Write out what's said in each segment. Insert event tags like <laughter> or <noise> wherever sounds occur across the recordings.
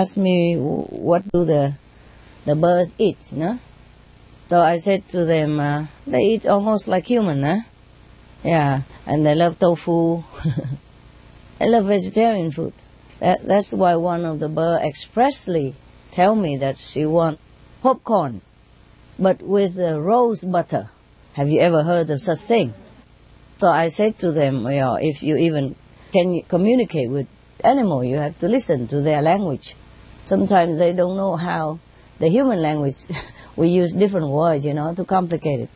asked me what do the the birds eat, you know. So I said to them, uh, they eat almost like human, huh? Yeah, and they love tofu. <laughs> they love vegetarian food. That, that's why one of the birds expressly tell me that she want popcorn, but with uh, rose butter. Have you ever heard of such thing? So I said to them, know, if you even can communicate with animal, you have to listen to their language. Sometimes they don't know how the human language, <laughs> we use different words, you know, to complicate it.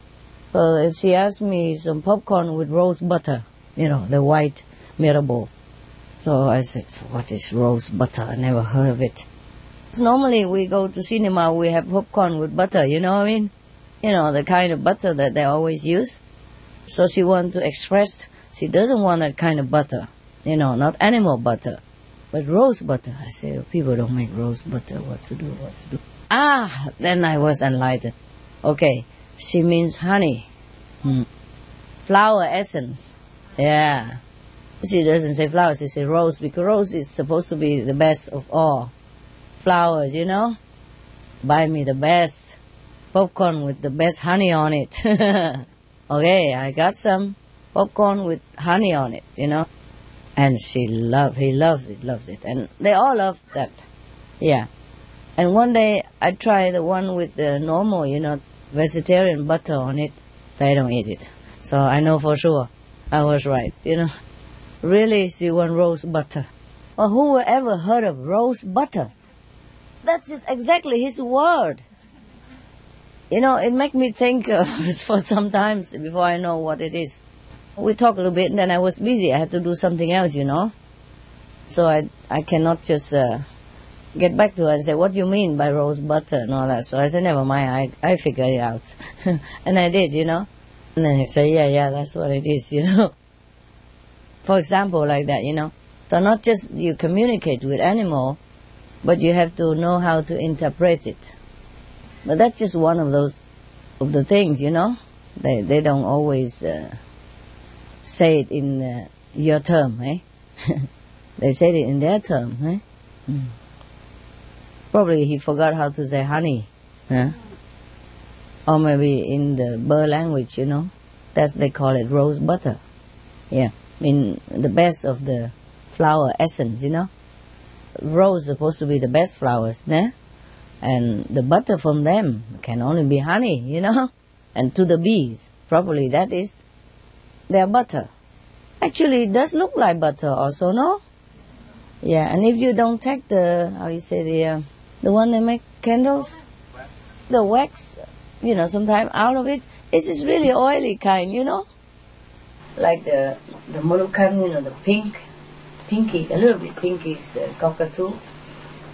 So she asked me some popcorn with rose butter, you know, the white Mirabeau. So I said, what is rose butter? I never heard of it. Normally we go to cinema, we have popcorn with butter, you know what I mean? You know, the kind of butter that they always use. So she wanted to express she doesn't want that kind of butter, you know, not animal butter, but rose butter. I say, people don't make rose butter, what to do, what to do. Ah, then I was enlightened. Okay, she means honey. Hmm. Flower essence. Yeah. She doesn't say flowers, she says rose because rose is supposed to be the best of all flowers, you know. Buy me the best popcorn with the best honey on it. <laughs> okay, I got some popcorn with honey on it, you know. And she love, he loves it, loves it, and they all love that. Yeah. And one day I tried the one with the normal, you know, vegetarian butter on it. They don't eat it, so I know for sure I was right, you know. Really, she want rose butter. Well, who ever heard of rose butter? That's exactly his word. You know, it make me think uh, <laughs> for some times before I know what it is. We talked a little bit, and then I was busy. I had to do something else, you know. So I I cannot just uh, get back to her and say, "What do you mean by rose butter and all that?" So I said, "Never mind. I I figured it out," <laughs> and I did, you know. And then he said, "Yeah, yeah, that's what it is," <laughs> you know for example, like that, you know. So not just you communicate with animal, but you have to know how to interpret it. But that's just one of those of the things, you know. They they don't always uh, say it in uh, your term, eh? <laughs> they say it in their term, eh? Mm. Probably he forgot how to say honey, huh? Or maybe in the bird language, you know, that's they call it rose butter. Yeah. I mean, the best of the flower essence, you know. Rose supposed to be the best flowers, né? And the butter from them can only be honey, you know. <laughs> And to the bees, probably that is their butter. Actually, it does look like butter also, no? Yeah, and if you don't take the, how you say, the, uh, the one that make candles, the wax, you know, sometimes out of it, it's really oily kind, you know? like the the Moluccan, you know, the pink, pinky, a little bit pinky uh, cockatoo.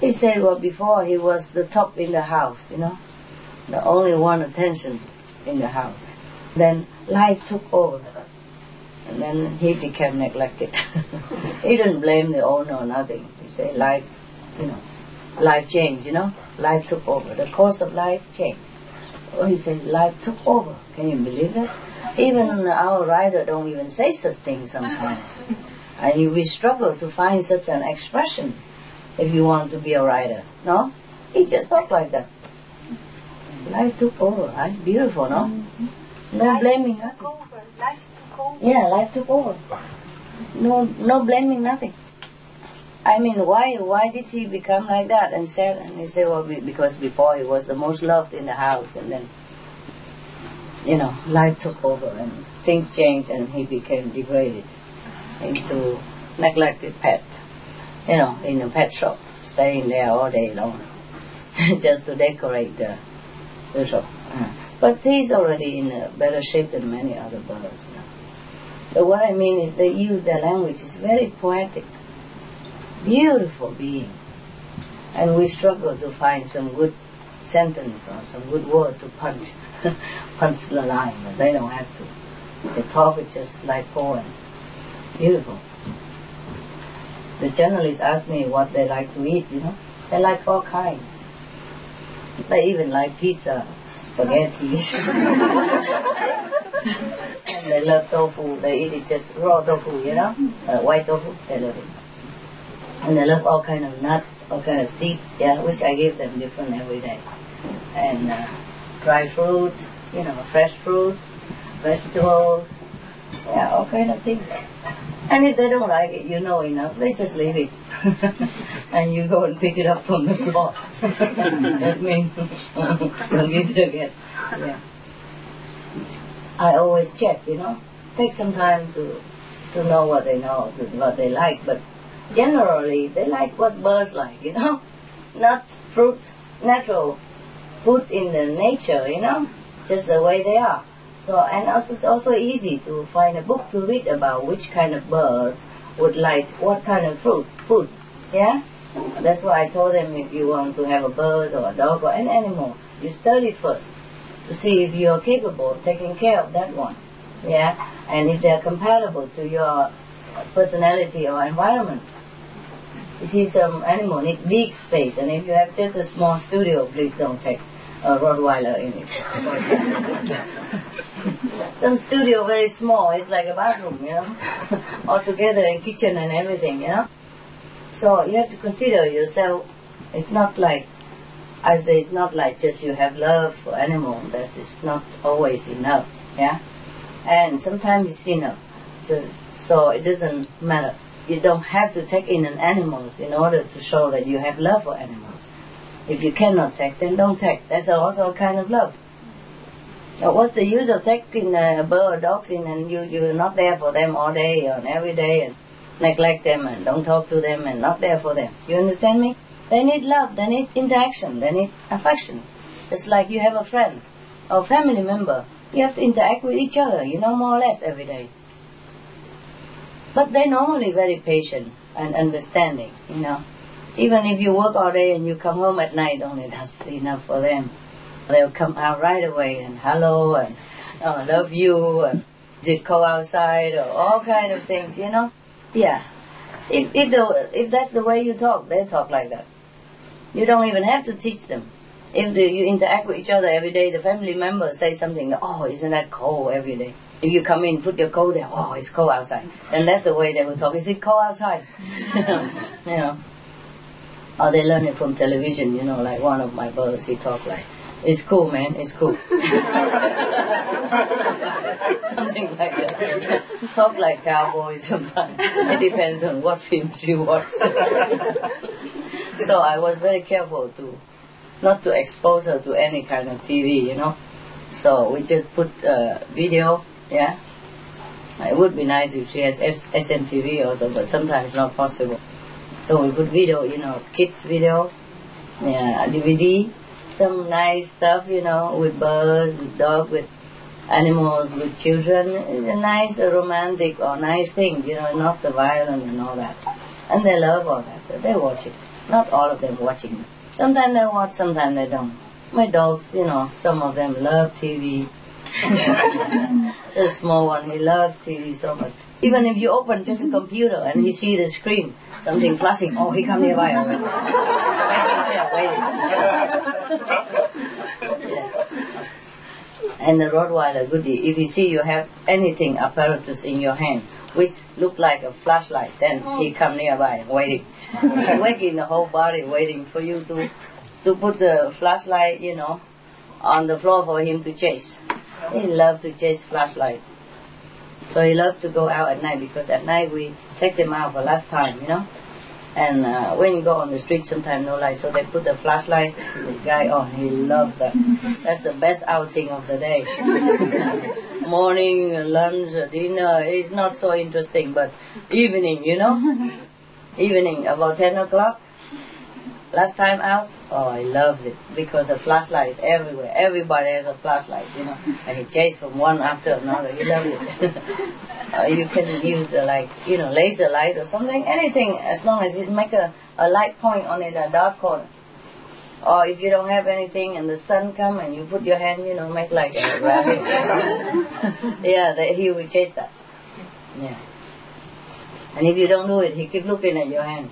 He said, well, before he was the top in the house, you know, the only one attention in the house. Then life took over, and then he became neglected. <laughs> he didn't blame the owner or nothing. He said, life, you know, life changed, you know, life took over. The course of life changed. Oh, he said, life took over. Can you believe that? Even our writer don't even say such things sometimes. <laughs> And we struggle to find such an expression if you want to be a writer. No? He just talk like that. Life took over, right? Beautiful, no? Mm-hmm. No life blaming nothing. Over. Life took over. Yeah, life took over. No, no blaming nothing. I mean, why why did he become like that? And said, and he said, well, because before he was the most loved in the house, and then you know, life took over and things changed and he became degraded into neglected pet, you know, in a pet shop, staying there all day long, <laughs> just to decorate the, the shop. Uh, but he's already in a better shape than many other birds. But what I mean is they use their language. It's very poetic, beautiful being. And we struggle to find some good sentence or some good word to punch <laughs> punch the line, but they don't have to. They talk it just like poem. Beautiful. The journalists ask me what they like to eat, you know. They like all kinds. They even like pizza, spaghetti. <laughs> and they love tofu. They eat it just raw tofu, you know. Uh, white tofu, they love it. And they love all kind of nuts all kind of seeds, yeah, which I give them different every day. And uh, dry fruit, you know, fresh fruit, vegetables, yeah, all kind of things. <laughs> And if they don't like it, you know enough, they just leave it. <laughs> and you go and pick it up from the floor. <laughs> that means you'll give it again. Yeah. I always check, you know. Take some time to to know what they know, what they like, but generally they like what birds like, you know. Not fruit, natural fruit in the nature, you know, just the way they are. So, and also it's also easy to find a book to read about which kind of birds would like what kind of fruit, food, yeah? That's why I told them if you want to have a bird or a dog or an animal, you study first to see if you are capable of taking care of that one, yeah? And if they're compatible to your personality or environment. You see, some animal need big space, and if you have just a small studio, please don't take a Rottweiler in it. <laughs> <laughs> Some studio very small, it's like a bathroom, you know, <laughs> all together in kitchen and everything, you know. So you have to consider yourself. It's not like, I say, it's not like just you have love for animal. That is not always enough, yeah. And sometimes it's enough. So, so it doesn't matter. You don't have to take in an animals in order to show that you have love for animals. If you cannot take, then don't take. That's also a kind of love. What's the use of taking a bird or dogs in and you, you're not there for them all day and every day and neglect them and don't talk to them and not there for them? You understand me? They need love, they need interaction, they need affection. It's like you have a friend or family member. You have to interact with each other, you know, more or less every day. But they're normally very patient and understanding, you know. Even if you work all day and you come home at night, only that's enough for them. They'll come out right away and hello and oh, love you and did go outside or all kind of things, you know. Yeah. If if the if that's the way you talk, they talk like that. You don't even have to teach them. If the, you interact with each other every day, the family members say something. Oh, isn't that cold every day? If you come in, put your coat there. Oh, it's cold outside. Then that's the way they will talk. Is it cold outside? <laughs> you know. Or they learn it from television. You know, like one of my brothers, he talk like, "It's cool, man. It's cool." <laughs> Something like that. talk like cowboys sometimes. It depends on what films you watch. so I was very careful to not to expose her to any kind of TV, you know. So we just put uh, video, yeah. It would be nice if she has SMTV also, but sometimes not possible. So we put video, you know, kids video, yeah, DVD, some nice stuff, you know, with birds, with dogs, with animals, with children. It's a nice, a romantic or nice thing, you know, not the violent and all that. And they love all that. They watch it. Not all of them watching. Sometimes they watch, sometimes they don't. My dogs, you know, some of them love TV. <laughs> the small one, he loves TV so much. Even if you open just a computer and he see the screen, something flashing, oh, he come nearby already. And the Rottweiler goodie, if he see you have anything apparatus in your hand, which look like a flashlight, then he come nearby waiting. waking the whole body waiting for you to to put the flashlight, you know, on the floor for him to chase. He love to chase flashlight. So he loved to go out at night because at night we take them out for last time, you know. And uh, when you go on the street, sometimes no light, so they put the flashlight. The guy on, he loved that. That's the best outing of the day. <laughs> Morning, lunch, dinner is not so interesting, but evening, you know, evening about ten o'clock. Last time out, oh, I loved it because the flashlight is everywhere. Everybody has a flashlight, you know, and he chased from one after another. He loved it. <laughs> uh, you can use uh, like you know laser light or something, anything as long as it make a, a light point on it, a dark corner. Or if you don't have anything and the sun come and you put your hand, you know, make like a rabbit. <laughs> yeah, that he will chase that. Yeah. And if you don't do it, he keep looking at your hand.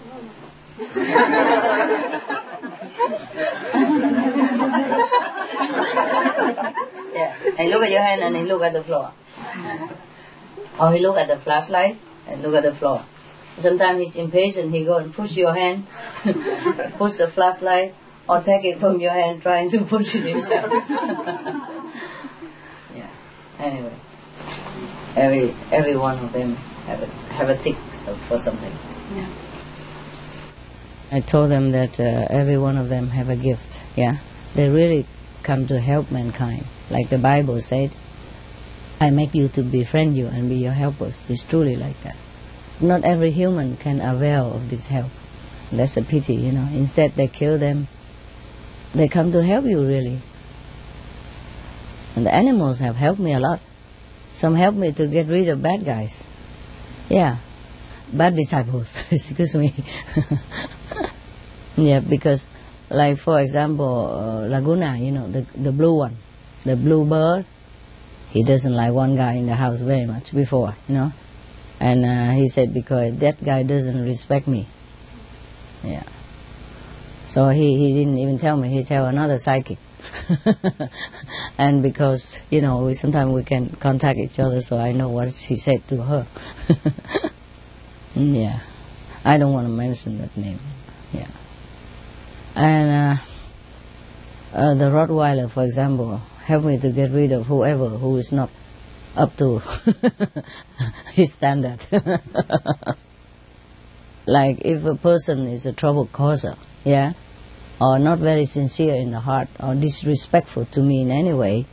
Yeah, and look at your hand and he look at the floor. Or he look at the flashlight and look at the floor. Sometimes he's impatient, he go and push your hand, <laughs> push the flashlight, or take it from your hand trying to push it himself. <laughs> yeah. Anyway. Every every one of them have a have a tick for something. Yeah. I told them that uh, every one of them have a gift. Yeah. They really come to help mankind. Like the Bible said, I make you to befriend you and be your helpers. It's truly like that. Not every human can avail of this help. That's a pity, you know. Instead, they kill them. They come to help you, really. And the animals have helped me a lot. Some help me to get rid of bad guys. Yeah, bad disciples. <laughs> Excuse me. <laughs> yeah, because, like for example, uh, Laguna, you know, the the blue one, the blue bird. He doesn't like one guy in the house very much before, you know. And uh, he said, because that guy doesn't respect me. Yeah. So he, he didn't even tell me, he tell another psychic. <laughs> and because, you know, we, sometimes we can contact each other, so I know what she said to her. <laughs> yeah. I don't want to mention that name. Yeah. And uh, uh, the Rottweiler, for example, helped me to get rid of whoever who is not up to <laughs> his standard. <laughs> like if a person is a trouble causer, yeah, or not very sincere in the heart, or disrespectful to me in any way,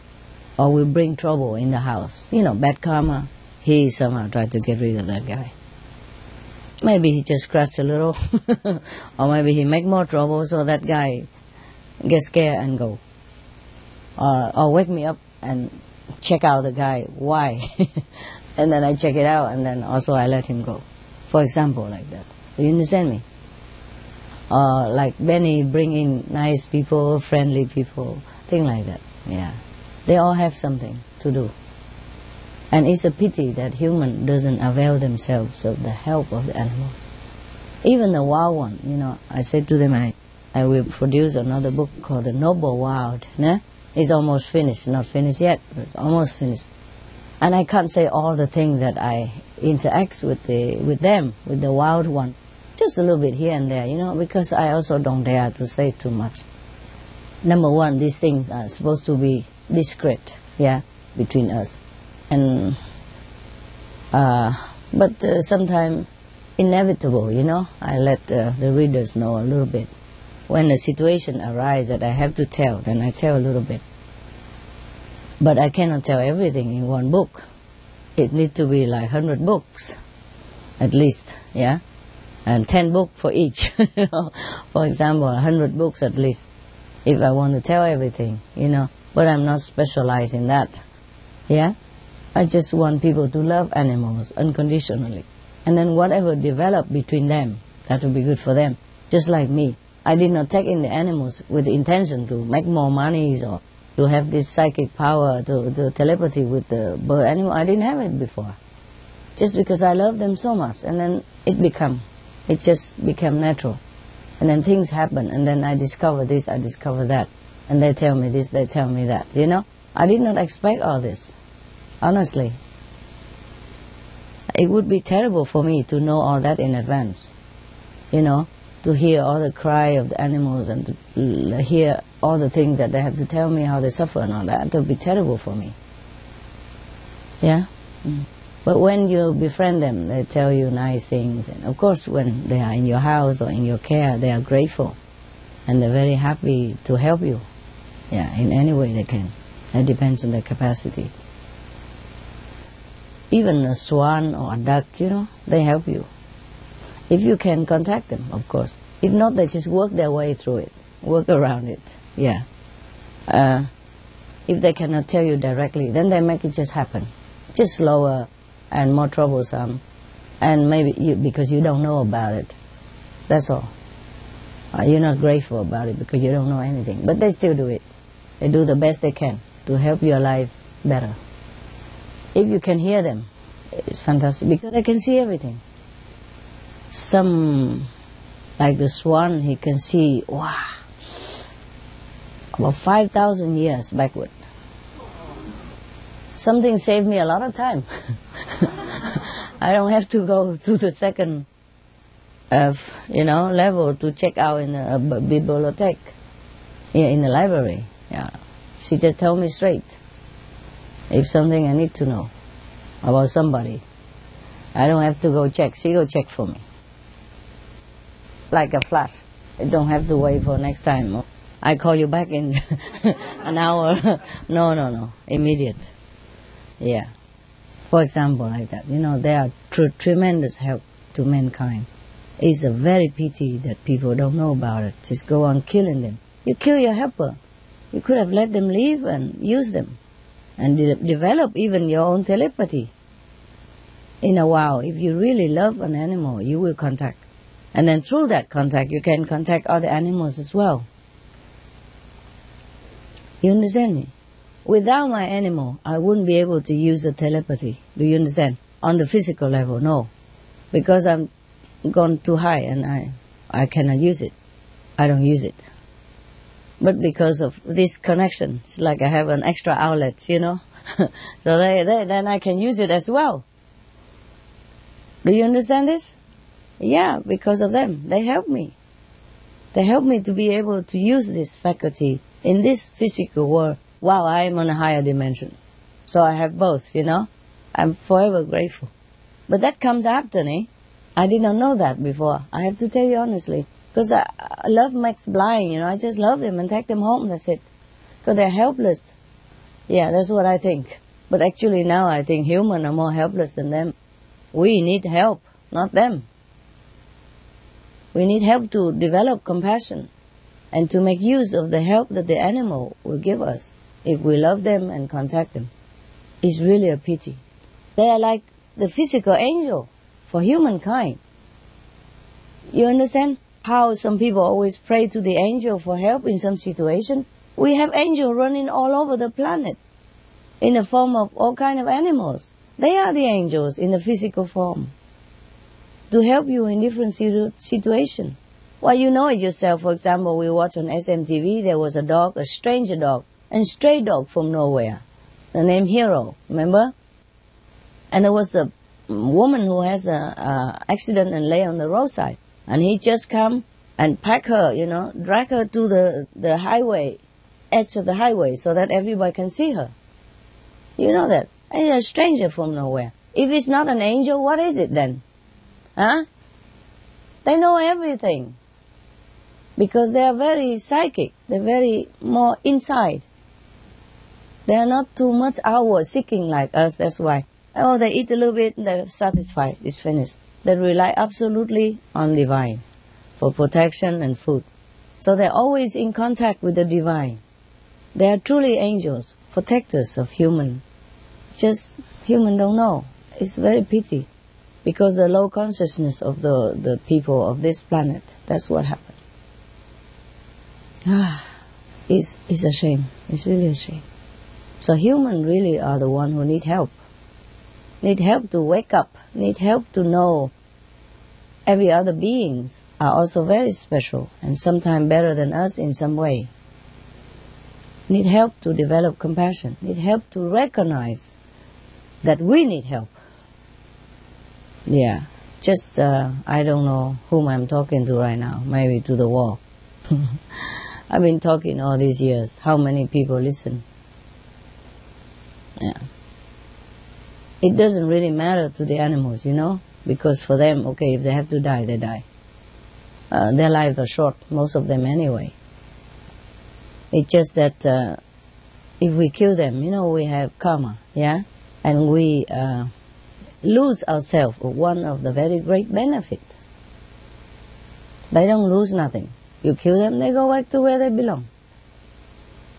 or will bring trouble in the house, you know, bad karma, he somehow tried to get rid of that guy. Maybe he just scratched a little, <laughs> or maybe he make more trouble so that guy gets scared and go. Uh, or wake me up and check out the guy. Why? <laughs> and then I check it out, and then also I let him go. For example, like that. Do you understand me? Uh, like Benny bring in nice people, friendly people, thing like that. Yeah, they all have something to do. And it's a pity that human doesn't avail themselves of the help of the animals. Even the wild one, you know, I said to them, I, I will produce another book called The Noble Wild. Né? It's almost finished, not finished yet, but almost finished. And I can't say all the things that I interact with the with them, with the wild one. Just a little bit here and there, you know, because I also don't dare to say too much. Number one, these things are supposed to be discreet, yeah, between us. And uh, but uh, sometimes inevitable, you know. I let uh, the readers know a little bit when a situation arises that I have to tell, then I tell a little bit. But I cannot tell everything in one book. It needs to be like 100 books, at least, yeah? And 10 books for each. <laughs> for example, 100 books at least, if I want to tell everything, you know. But I'm not specialized in that, yeah? I just want people to love animals unconditionally. And then whatever develop between them, that will be good for them. Just like me. I did not take in the animals with the intention to make more money or to have this psychic power, to, to telepathy with the bird animal. I didn't have it before. Just because I love them so much. And then it become, it just became natural. And then things happen, and then I discover this, I discover that. And they tell me this, they tell me that. You know? I did not expect all this. Honestly. It would be terrible for me to know all that in advance. You know? to hear all the cry of the animals and to hear all the things that they have to tell me how they suffer and all that. It would be terrible for me. Yeah? Mm. But when you befriend them, they tell you nice things. And of course, when they are in your house or in your care, they are grateful. And they're very happy to help you. Yeah, in any way they can. It depends on their capacity. Even a swan or a duck, you know, they help you. If you can contact them, of course. If not, they just work their way through it, work around it. Yeah. Uh, if they cannot tell you directly, then they make it just happen, just slower and more troublesome, and maybe you, because you don't know about it. That's all. Uh, you're not grateful about it because you don't know anything, but they still do it. They do the best they can to help your life better. If you can hear them, it's fantastic because I can see everything some, like the swan, he can see, wow, about 5,000 years backward. Something saved me a lot of time. <laughs> I don't have to go to the second uh, of you know level to check out in a bibliothèque, yeah, in the library. Yeah, she just told me straight if something I need to know about somebody. I don't have to go check. She go check for me. Like a flash. I don't have to wait for next time. I call you back in <laughs> an hour. <laughs> no, no, no. Immediate. Yeah. For example, like that. You know, they are tr- tremendous help to mankind. It's a very pity that people don't know about it. Just go on killing them. You kill your helper. You could have let them live and use them and de- develop even your own telepathy. In a while, if you really love an animal, you will contact. And then through that contact, you can contact other animals as well. You understand me? Without my animal, I wouldn't be able to use the telepathy. Do you understand? On the physical level, no. Because I'm gone too high and I, I cannot use it. I don't use it but because of this connection, it's like I have an extra outlet, you know. <laughs> so they, they, then I can use it as well. Do you understand this? Yeah, because of them. They help me. They help me to be able to use this faculty in this physical world while I am on a higher dimension. So I have both, you know. I'm forever grateful. But that comes after me. I did not know that before. I have to tell you honestly. Because I, love makes blind, you know. I just love them and take them home. That's it. Because they're helpless. Yeah, that's what I think. But actually now I think humans are more helpless than them. We need help, not them. We need help to develop compassion and to make use of the help that the animal will give us if we love them and contact them. It's really a pity. They are like the physical angel for humankind. You understand? How some people always pray to the angel for help in some situation. We have angels running all over the planet in the form of all kind of animals. They are the angels in the physical form to help you in different situ- situations. Well, you know it yourself. For example, we watch on SMTV, there was a dog, a stranger dog, and stray dog from nowhere. The name Hero, remember? And there was a woman who has an accident and lay on the roadside. And he just come and pack her, you know, drag her to the, the highway, edge of the highway, so that everybody can see her. You know that. And a stranger from nowhere. If it's not an angel, what is it then? Huh? They know everything. Because they are very psychic. They're very more inside. They are not too much outward seeking like us, that's why. Oh, they eat a little bit, and they're satisfied, it's finished that rely absolutely on divine for protection and food. So they're always in contact with the divine. They are truly angels, protectors of human. Just human don't know. It's very pity because the low consciousness of the, the people of this planet. That's what happened. Ah, it's, it's a shame. It's really a shame. So human really are the one who need help need help to wake up, need help to know every other beings are also very special and sometimes better than us in some way. Need help to develop compassion, need help to recognize that we need help. Yeah, just uh, I don't know whom I'm talking to right now, maybe to the wall. <laughs> I've been talking all these years. How many people listen? Yeah it doesn't really matter to the animals, you know, because for them, okay, if they have to die, they die. Uh, their lives are short, most of them anyway. It's just that uh, if we kill them, you know, we have karma, yeah, and we uh, lose ourselves one of the very great benefits. They don't lose nothing. You kill them, they go back to where they belong.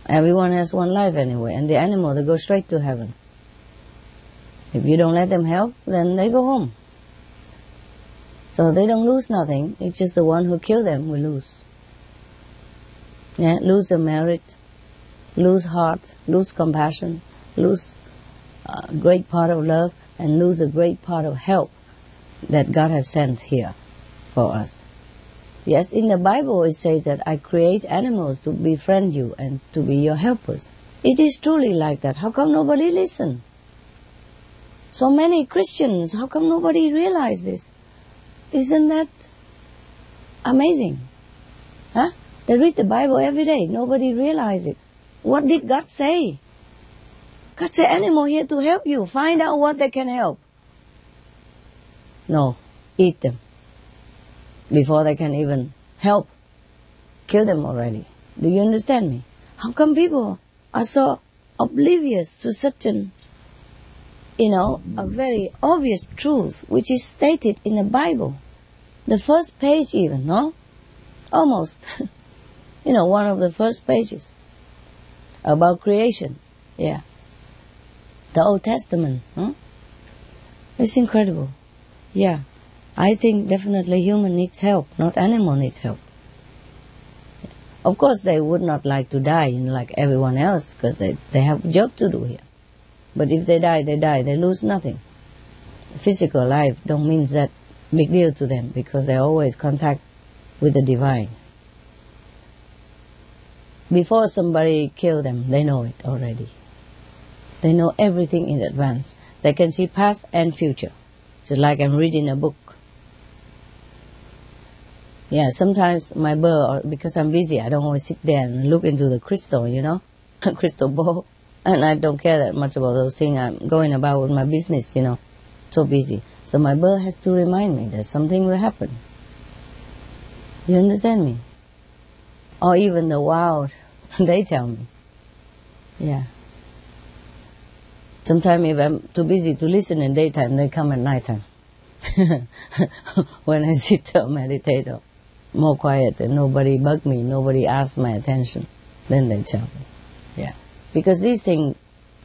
Everyone has one life anyway, and the animal, they go straight to heaven. If you don't let them help, then they go home. So they don't lose nothing. It's just the one who killed them will lose. Yeah, lose the merit, lose heart, lose compassion, lose a great part of love, and lose a great part of help that God has sent here for us. Yes, in the Bible it says that I create animals to befriend you and to be your helpers. It is truly like that. How come nobody listen? So many Christians, how come nobody realize this? Isn't that Amazing. Huh? They read the Bible every day. Nobody realizes it. What did God say? God said, animal here to help you. Find out what they can help. No, eat them. Before they can even help. Kill them already. Do you understand me? How come people are so oblivious to such an, you know, a very obvious truth which is stated in the Bible? The first page even, no? Almost. <laughs> you know, one of the first pages about creation. Yeah. The Old Testament. Huh? It's incredible. Yeah. I think definitely human needs help, not animal needs help. Of course, they would not like to die you know, like everyone else because they, they have a job to do here. But if they die, they die. They lose nothing. Physical life don't mean that big deal to them because they always contact with the divine. Before somebody kill them, they know it already. They know everything in advance. They can see past and future. Just like I'm reading a book. Yeah, sometimes my bird, because I'm busy, I don't always sit there and look into the crystal, you know, <laughs> crystal ball. And I don't care that much about those things. I'm going about with my business, you know, so busy. So my bird has to remind me that something will happen. You understand me? Or even the wild, <laughs> they tell me. Yeah. Sometimes if I'm too busy to listen in daytime, they come at nighttime. <laughs> when I sit <laughs> to meditate or more quiet and nobody bug me, nobody asks my attention, then they tell me. Because these things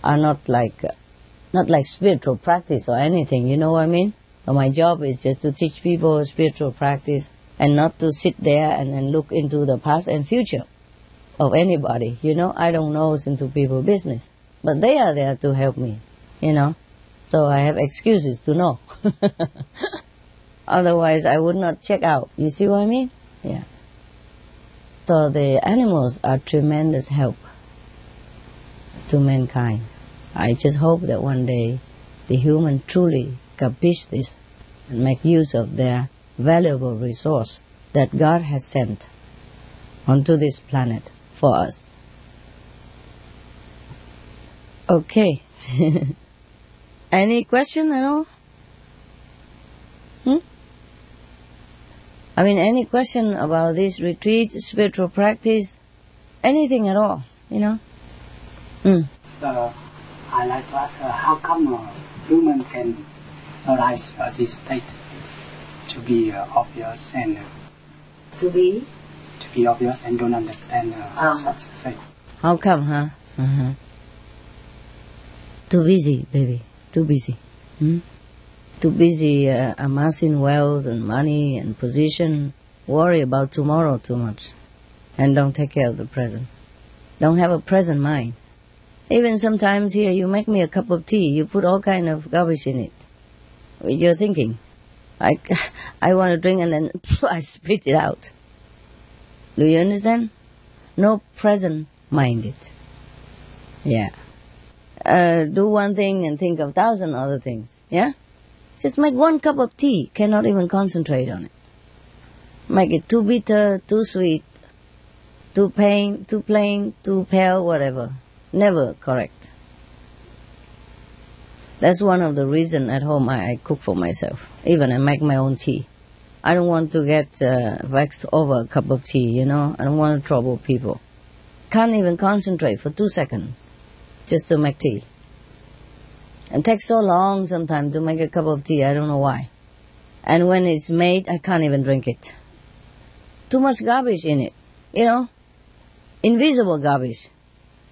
are not like, not like spiritual practice or anything, you know what I mean? So my job is just to teach people spiritual practice and not to sit there and then look into the past and future of anybody. You know, I don't know into people's business. But they are there to help me, you know. So I have excuses to know. <laughs> Otherwise, I would not check out. You see what I mean? Yeah. So the animals are tremendous help to mankind. I just hope that one day the human truly capish this and make use of their valuable resource that God has sent onto this planet for us. Okay. <laughs> Any question at all? Hmm? I mean, any question about this retreat, spiritual practice, anything at all, you know? Mm. Uh, I like to ask uh, how come uh, human can arise at this state to be uh, obvious and uh, to be to be obvious and don't understand uh, um. such thing. How come, huh? Uh-huh. Too busy, baby. Too busy. Hmm? Too busy uh, amassing wealth and money and position. Worry about tomorrow too much. And don't take care of the present. Don't have a present mind. Even sometimes here you make me a cup of tea, you put all kind of garbage in it. You're thinking, I, <laughs> I want to drink and then <laughs> I spit it out. Do you understand? No present minded. Yeah uh, do one thing and think of thousand other things. Yeah? Just make one cup of tea, cannot even concentrate on it. Make it too bitter, too sweet, too plain, too plain, too pale, whatever. Never correct. That's one of the reasons at home I, I, cook for myself. Even I make my own tea. I don't want to get uh, vexed over a cup of tea, you know. I don't want to trouble people. Can't even concentrate for two seconds just to make tea. It takes so long sometimes to make a cup of tea, I don't know why. And when it's made, I can't even drink it. Too much garbage in it, you know? Invisible garbage.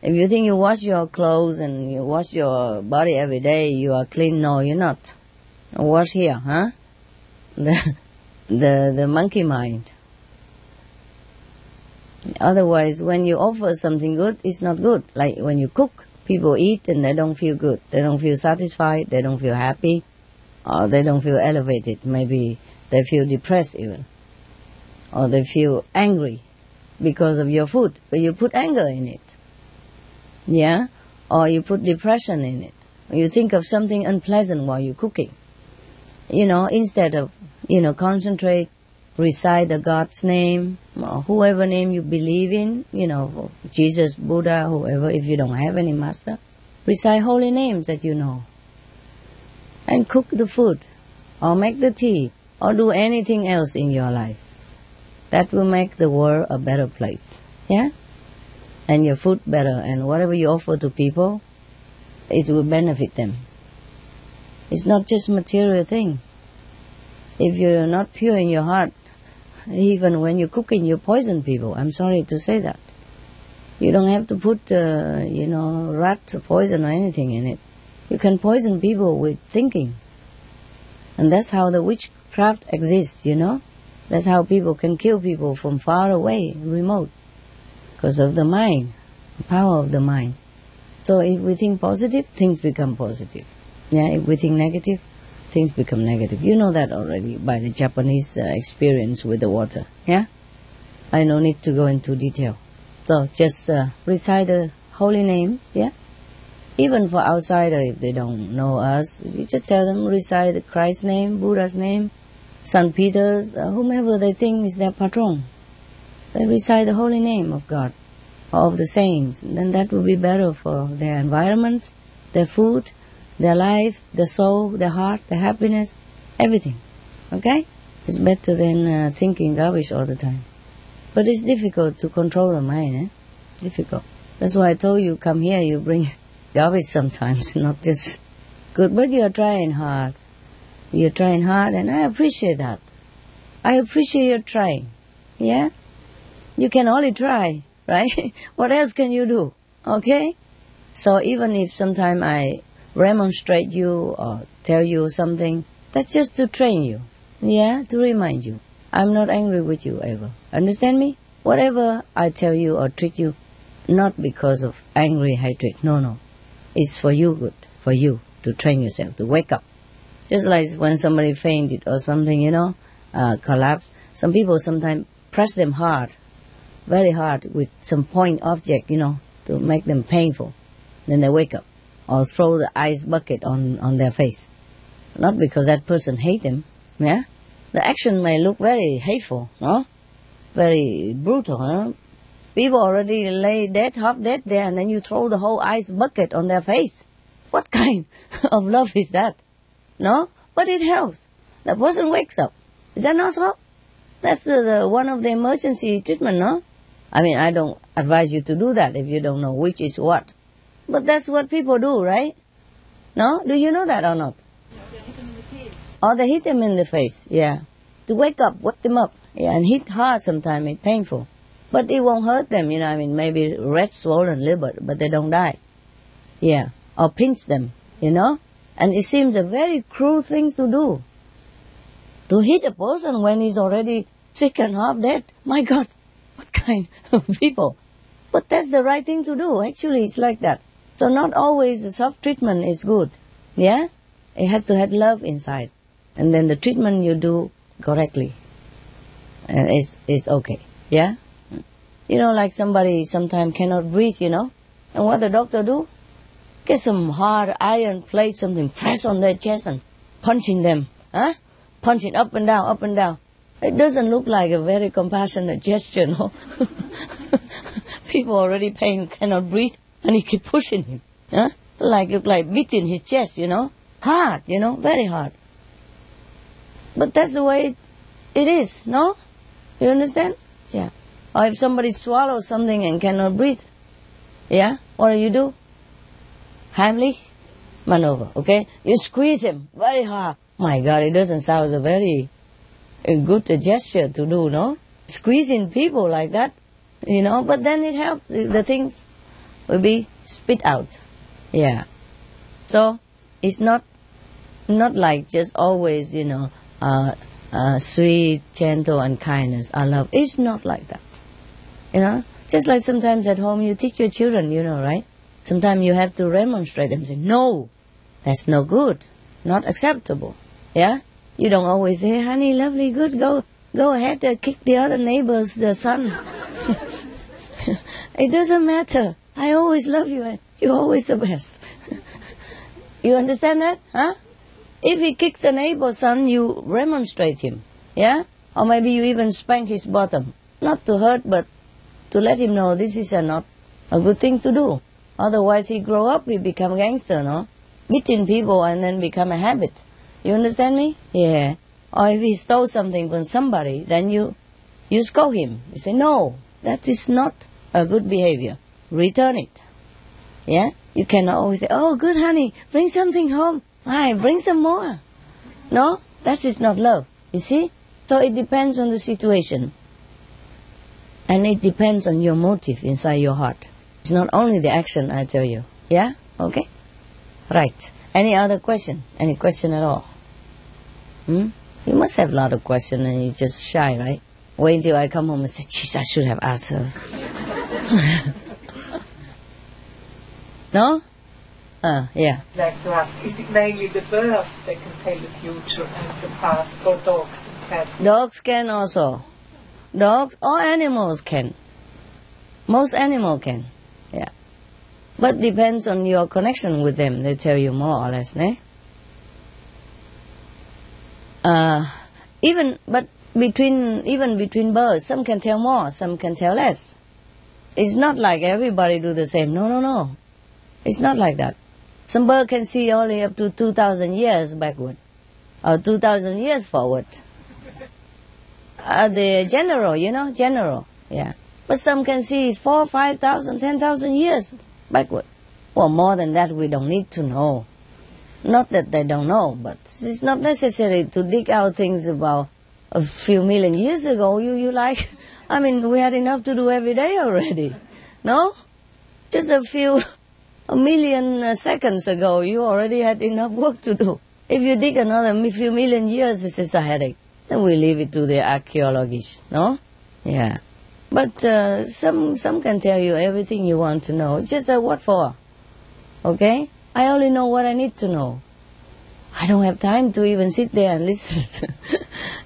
If you think you wash your clothes and you wash your body every day, you are clean. No, you're not. Wash here, huh? <laughs> The, the, the monkey mind. Otherwise, when you offer something good, it's not good. Like when you cook, people eat and they don't feel good. They don't feel satisfied. They don't feel happy. Or they don't feel elevated. Maybe they feel depressed even. Or they feel angry because of your food. But you put anger in it. Yeah? Or you put depression in it. You think of something unpleasant while you're cooking. You know, instead of, you know, concentrate recite the God's name, or whoever name you believe in, you know, Jesus, Buddha, whoever, if you don't have any master, recite holy names that you know. And cook the food, or make the tea, or do anything else in your life. That will make the world a better place. Yeah? And your food better, and whatever you offer to people, it will benefit them. It's not just material things. If you're not pure in your heart, even when you're cooking, you poison people. I'm sorry to say that. You don't have to put, uh, you know, rat or poison or anything in it. You can poison people with thinking. And that's how the witchcraft exists, you know. That's how people can kill people from far away, remote, because of the mind, the power of the mind. So if we think positive, things become positive. Yeah, if we think negative, things become negative. You know that already by the Japanese uh, experience with the water. Yeah, I no need to go into detail. So just uh, recite the holy names. Yeah, even for outsider, if they don't know us, you just tell them recite Christ's name, Buddha's name, Saint Peter's, uh, whomever they think is their patron. They recite the holy name of God, of the saints. Then that will be better for their environment, their food, their life, their soul, their heart, their happiness, everything. Okay? It's better than uh, thinking garbage all the time. But it's difficult to control the mind, eh? Difficult. That's why I told you, come here, you bring <laughs> garbage sometimes, <laughs> not just good. But you're trying hard. You're trying hard, and I appreciate that. I appreciate your trying. Yeah? You can only try, <laughs> right? what else can you do? Okay? So even if sometimes I remonstrate you or tell you something, that's just to train you. Yeah, to remind you. I'm not angry with you ever. Understand me? Whatever I tell you or treat you, not because of angry hatred. No, no. It's for you good, for you to train yourself, to wake up. Just like when somebody fainted or something, you know, uh, collapse. Some people sometimes press them hard, very hard with some point object, you know, to make them painful. Then they wake up or throw the ice bucket on, on their face. Not because that person hate them, yeah? The action may look very hateful, no? Very brutal, huh? People already lay dead, half dead there, and then you throw the whole ice bucket on their face. What <laughs> kind of love is that? No? But it helps. The person wakes up. Is that not so? That's the, the, one of the emergency treatment, no? I mean, I don't advise you to do that if you don't know which is what. But that's what people do, right? No? Do you know that or not? Or they hit them oh, in the face, yeah. To wake up, wake them up. Yeah, and hit hard sometimes, it's painful. But it won't hurt them, you know, I mean, maybe red swollen liver, but they don't die. Yeah. Or pinch them, you know? And it seems a very cruel thing to do. To hit a person when he's already sick and half dead. My God, what kind of people? But that's the right thing to do. Actually, it's like that. So not always the soft treatment is good. Yeah? It has to have love inside. And then the treatment you do correctly uh, and it's, it's okay. Yeah? You know, like somebody sometimes cannot breathe, you know? And what the doctor do? Get some hard iron plate, something, press on their chest and punching them. Huh? Punching up and down, up and down. It doesn't look like a very compassionate gesture, no? <laughs> People already pain, cannot breathe and he keep pushing him, huh? like like beating his chest, you know, hard, you know, very hard. But that's the way it, it is, no? You understand? Yeah. Or if somebody swallows something and cannot breathe, yeah, what do you do? Heimlich maneuver, okay? You squeeze him very hard. My God, it doesn't sound very a good gesture to do, no? Squeezing people like that, you know, but then it helps. The things will be spit out. Yeah. So it's not not like just always, you know, uh, uh, sweet, gentle, and kindness. I love. It's not like that. You know, just like sometimes at home you teach your children, you know, right? Sometimes you have to remonstrate them, and say, no, that's no good, not acceptable. Yeah. You don't always say, honey, lovely, good, go, go ahead, uh, kick the other neighbors, the son. <laughs> it doesn't matter. I always love you and you're always the best. <laughs> you understand that? Huh? If he kicks the neighbor's son, you remonstrate him. Yeah? Or maybe you even spank his bottom. Not to hurt, but to let him know this is a not a good thing to do. Otherwise he grow up, he become gangster, no? Beating people and then become a habit. You understand me? Yeah. Or if he stole something from somebody, then you, you scold him. You say, no, that is not a good behavior. Return it. Yeah? You cannot always say, oh, good honey, bring something home. Aye, bring some more. No, that is not love. You see? So it depends on the situation. And it depends on your motive inside your heart. It's not only the action, I tell you. Yeah? Okay? Right. Any other question? Any question at all? Hmm? You must have a lot of questions and you're just shy, right? Wait until I come home and say, jeez, I should have asked her. <laughs> no? Uh, yeah. I'd like to ask, is it mainly the birds that can tell the future and the past, or dogs and cats? Dogs can also. Dogs or animals can. Most animal can. But depends on your connection with them. They tell you more or less, ne? Uh, even, but between, even between birds, some can tell more, some can tell less. It's not like everybody do the same. No, no, no. It's not like that. Some bird can see only up to 2,000 years backward, or 2,000 years forward. Uh, the general, you know, general, yeah. But some can see four, five thousand, ten thousand years backward. Well, more than that, we don't need to know. Not that they don't know, but it's not necessary to dig out things about a few million years ago. You, you like, <laughs> I mean, we had enough to do every day already. No? Just a few, a million uh, seconds ago, you already had enough work to do. If you dig another few million years, is a headache. Then we leave it to the archaeologists, no? Yeah. But uh, some some can tell you everything you want to know. Just uh, what for? Okay? I only know what I need to know. I don't have time to even sit there and <laughs> listen.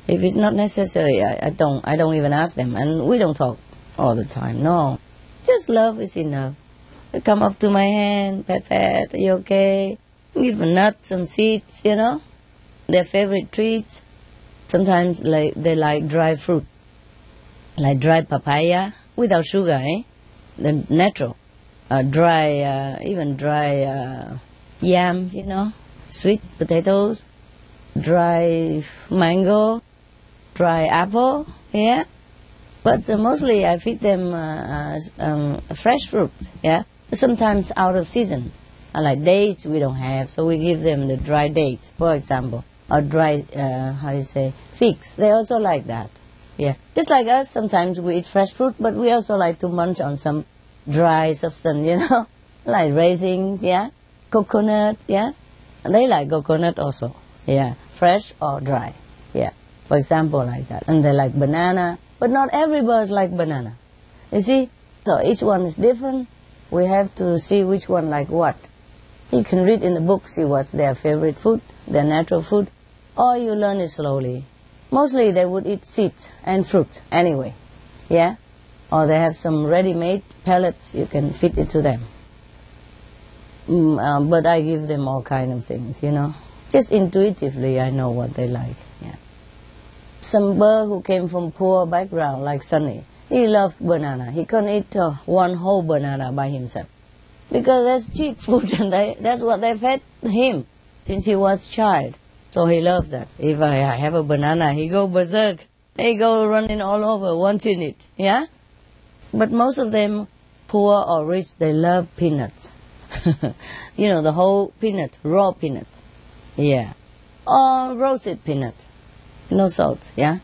if it's not necessary, I, I don't I don't even ask them, and we don't talk all the time. No, just love is enough. They come up to my hand, pat pat, are you okay? Give them nuts, some seeds, you know, their favorite treats. Sometimes like they like dry fruit, like dry papaya without sugar, eh? The natural, uh, dry, uh, even dry uh, yam, you know, sweet potatoes, dry mango, dry apple, yeah. But uh, mostly I feed them uh, um, fresh fruit, yeah. Sometimes out of season, like dates we don't have, so we give them the dry dates, for example, or dry, uh, how you say, figs. They also like that, yeah. Just like us, sometimes we eat fresh fruit, but we also like to munch on some dry substance, you know, <laughs> like raisins, yeah, coconut, yeah. They like coconut also, yeah, fresh or dry, yeah. For example, like that. And they like banana, but not every bird like banana. You see? So each one is different. We have to see which one like what. You can read in the book, see what's their favorite food, their natural food, or you learn it slowly. Mostly they would eat seeds and fruit anyway, yeah? Or they have some ready-made pellets, you can feed it to them. Mm, um, but I give them all kind of things, you know. Just intuitively, I know what they like. Yeah. Some bird who came from poor background, like Sunny, he loved banana. He couldn't eat uh, one whole banana by himself because that's cheap food, <laughs> and they, that's what they fed him since he was child. So he loved that. If I, have a banana, he go berserk. He go running all over wanting it. Yeah. But most of them, poor or rich, they love peanuts. <laughs> you know, the whole peanut, raw peanut. Yeah. Or roasted peanut. No salt, yeah?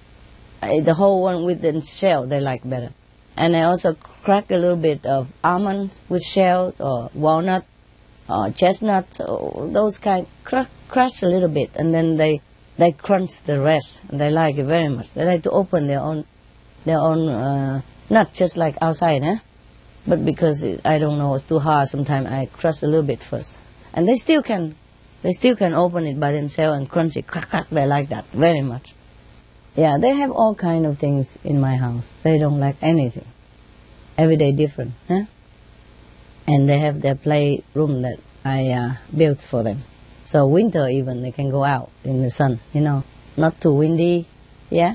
Uh, The whole one with the shell they like better. And I also crack a little bit of almonds with shell or walnut or chestnut or those kind. Crack, crush a little bit and then they they crunch the rest. And they like it very much. They like to open their own their own uh, nut just like outside, eh? But because it, I don't know, it's too hard. Sometimes I crush a little bit first, and they still can, they still can open it by themselves and crunch it, crack crack. They like that very much. Yeah, they have all kind of things in my house. They don't like anything. Every day different, huh? And they have their playroom that I uh, built for them. So winter even they can go out in the sun, you know, not too windy, yeah.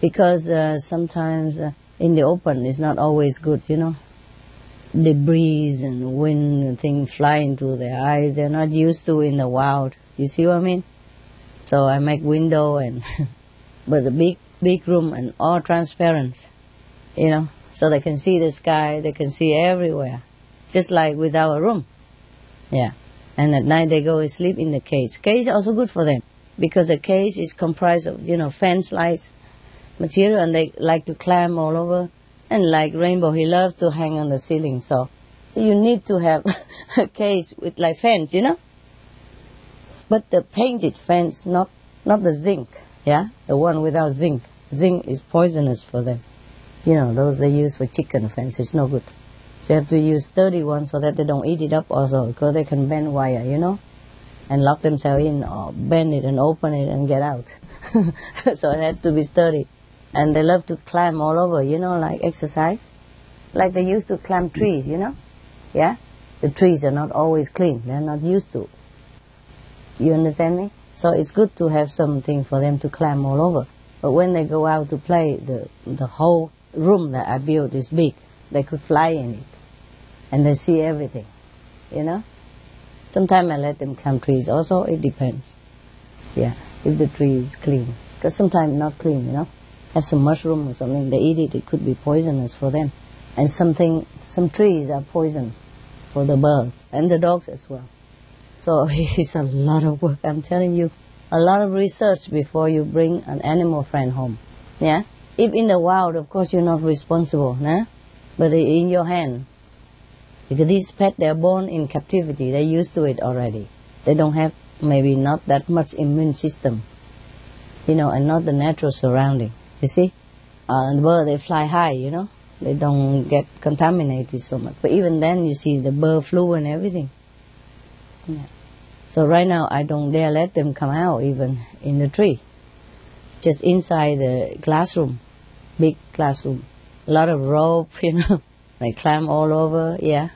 because uh, sometimes uh, in the open it's not always good, you know. The breeze and wind and things fly into their eyes. They're not used to in the wild. You see what I mean? So I make window and, <laughs> but the big big room and all transparent, you know, so they can see the sky. They can see everywhere, just like with our room. Yeah, and at night they go and sleep in the cage. Cage also good for them because the cage is comprised of you know fence lights material and they like to climb all over. And like Rainbow, he loves to hang on the ceiling. So you need to have <laughs> a cage with like fence, you know. But the painted fence, not not the zinc, yeah, the one without zinc. Zinc is poisonous for them. You know, those they use for chicken fence, it's no good. So you have to use sturdy one so that they don't eat it up also, because they can bend wire, you know, and lock themselves in or bend it and open it and get out. <laughs> so it had to be sturdy and they love to climb all over, you know, like exercise. Like they used to climb trees, you know? Yeah? The trees are not always clean. They're not used to. You understand me? So it's good to have something for them to climb all over. But when they go out to play, the, the whole room that I built is big. They could fly in it. And they see everything, you know? Sometimes I let them climb trees. Also, it depends. Yeah, if the tree is clean. Because sometimes not clean, you know? have some mushroom or something, they eat it, it could be poisonous for them. And something, some trees are poison for the birds and the dogs as well. So <laughs> it's a lot of work, I'm telling you. A lot of research before you bring an animal friend home. Yeah? If in the wild, of course, you're not responsible, nah? but in your hand. Because these pets, they're born in captivity, they're used to it already. They don't have maybe not that much immune system, you know, and not the natural surrounding. You see, uh, the bird they fly high, you know, they don't get contaminated so much. But even then, you see the bird flu and everything. Yeah. So right now, I don't dare let them come out even in the tree. Just inside the classroom, big classroom, a lot of rope, <laughs> you know, they climb all over, yeah,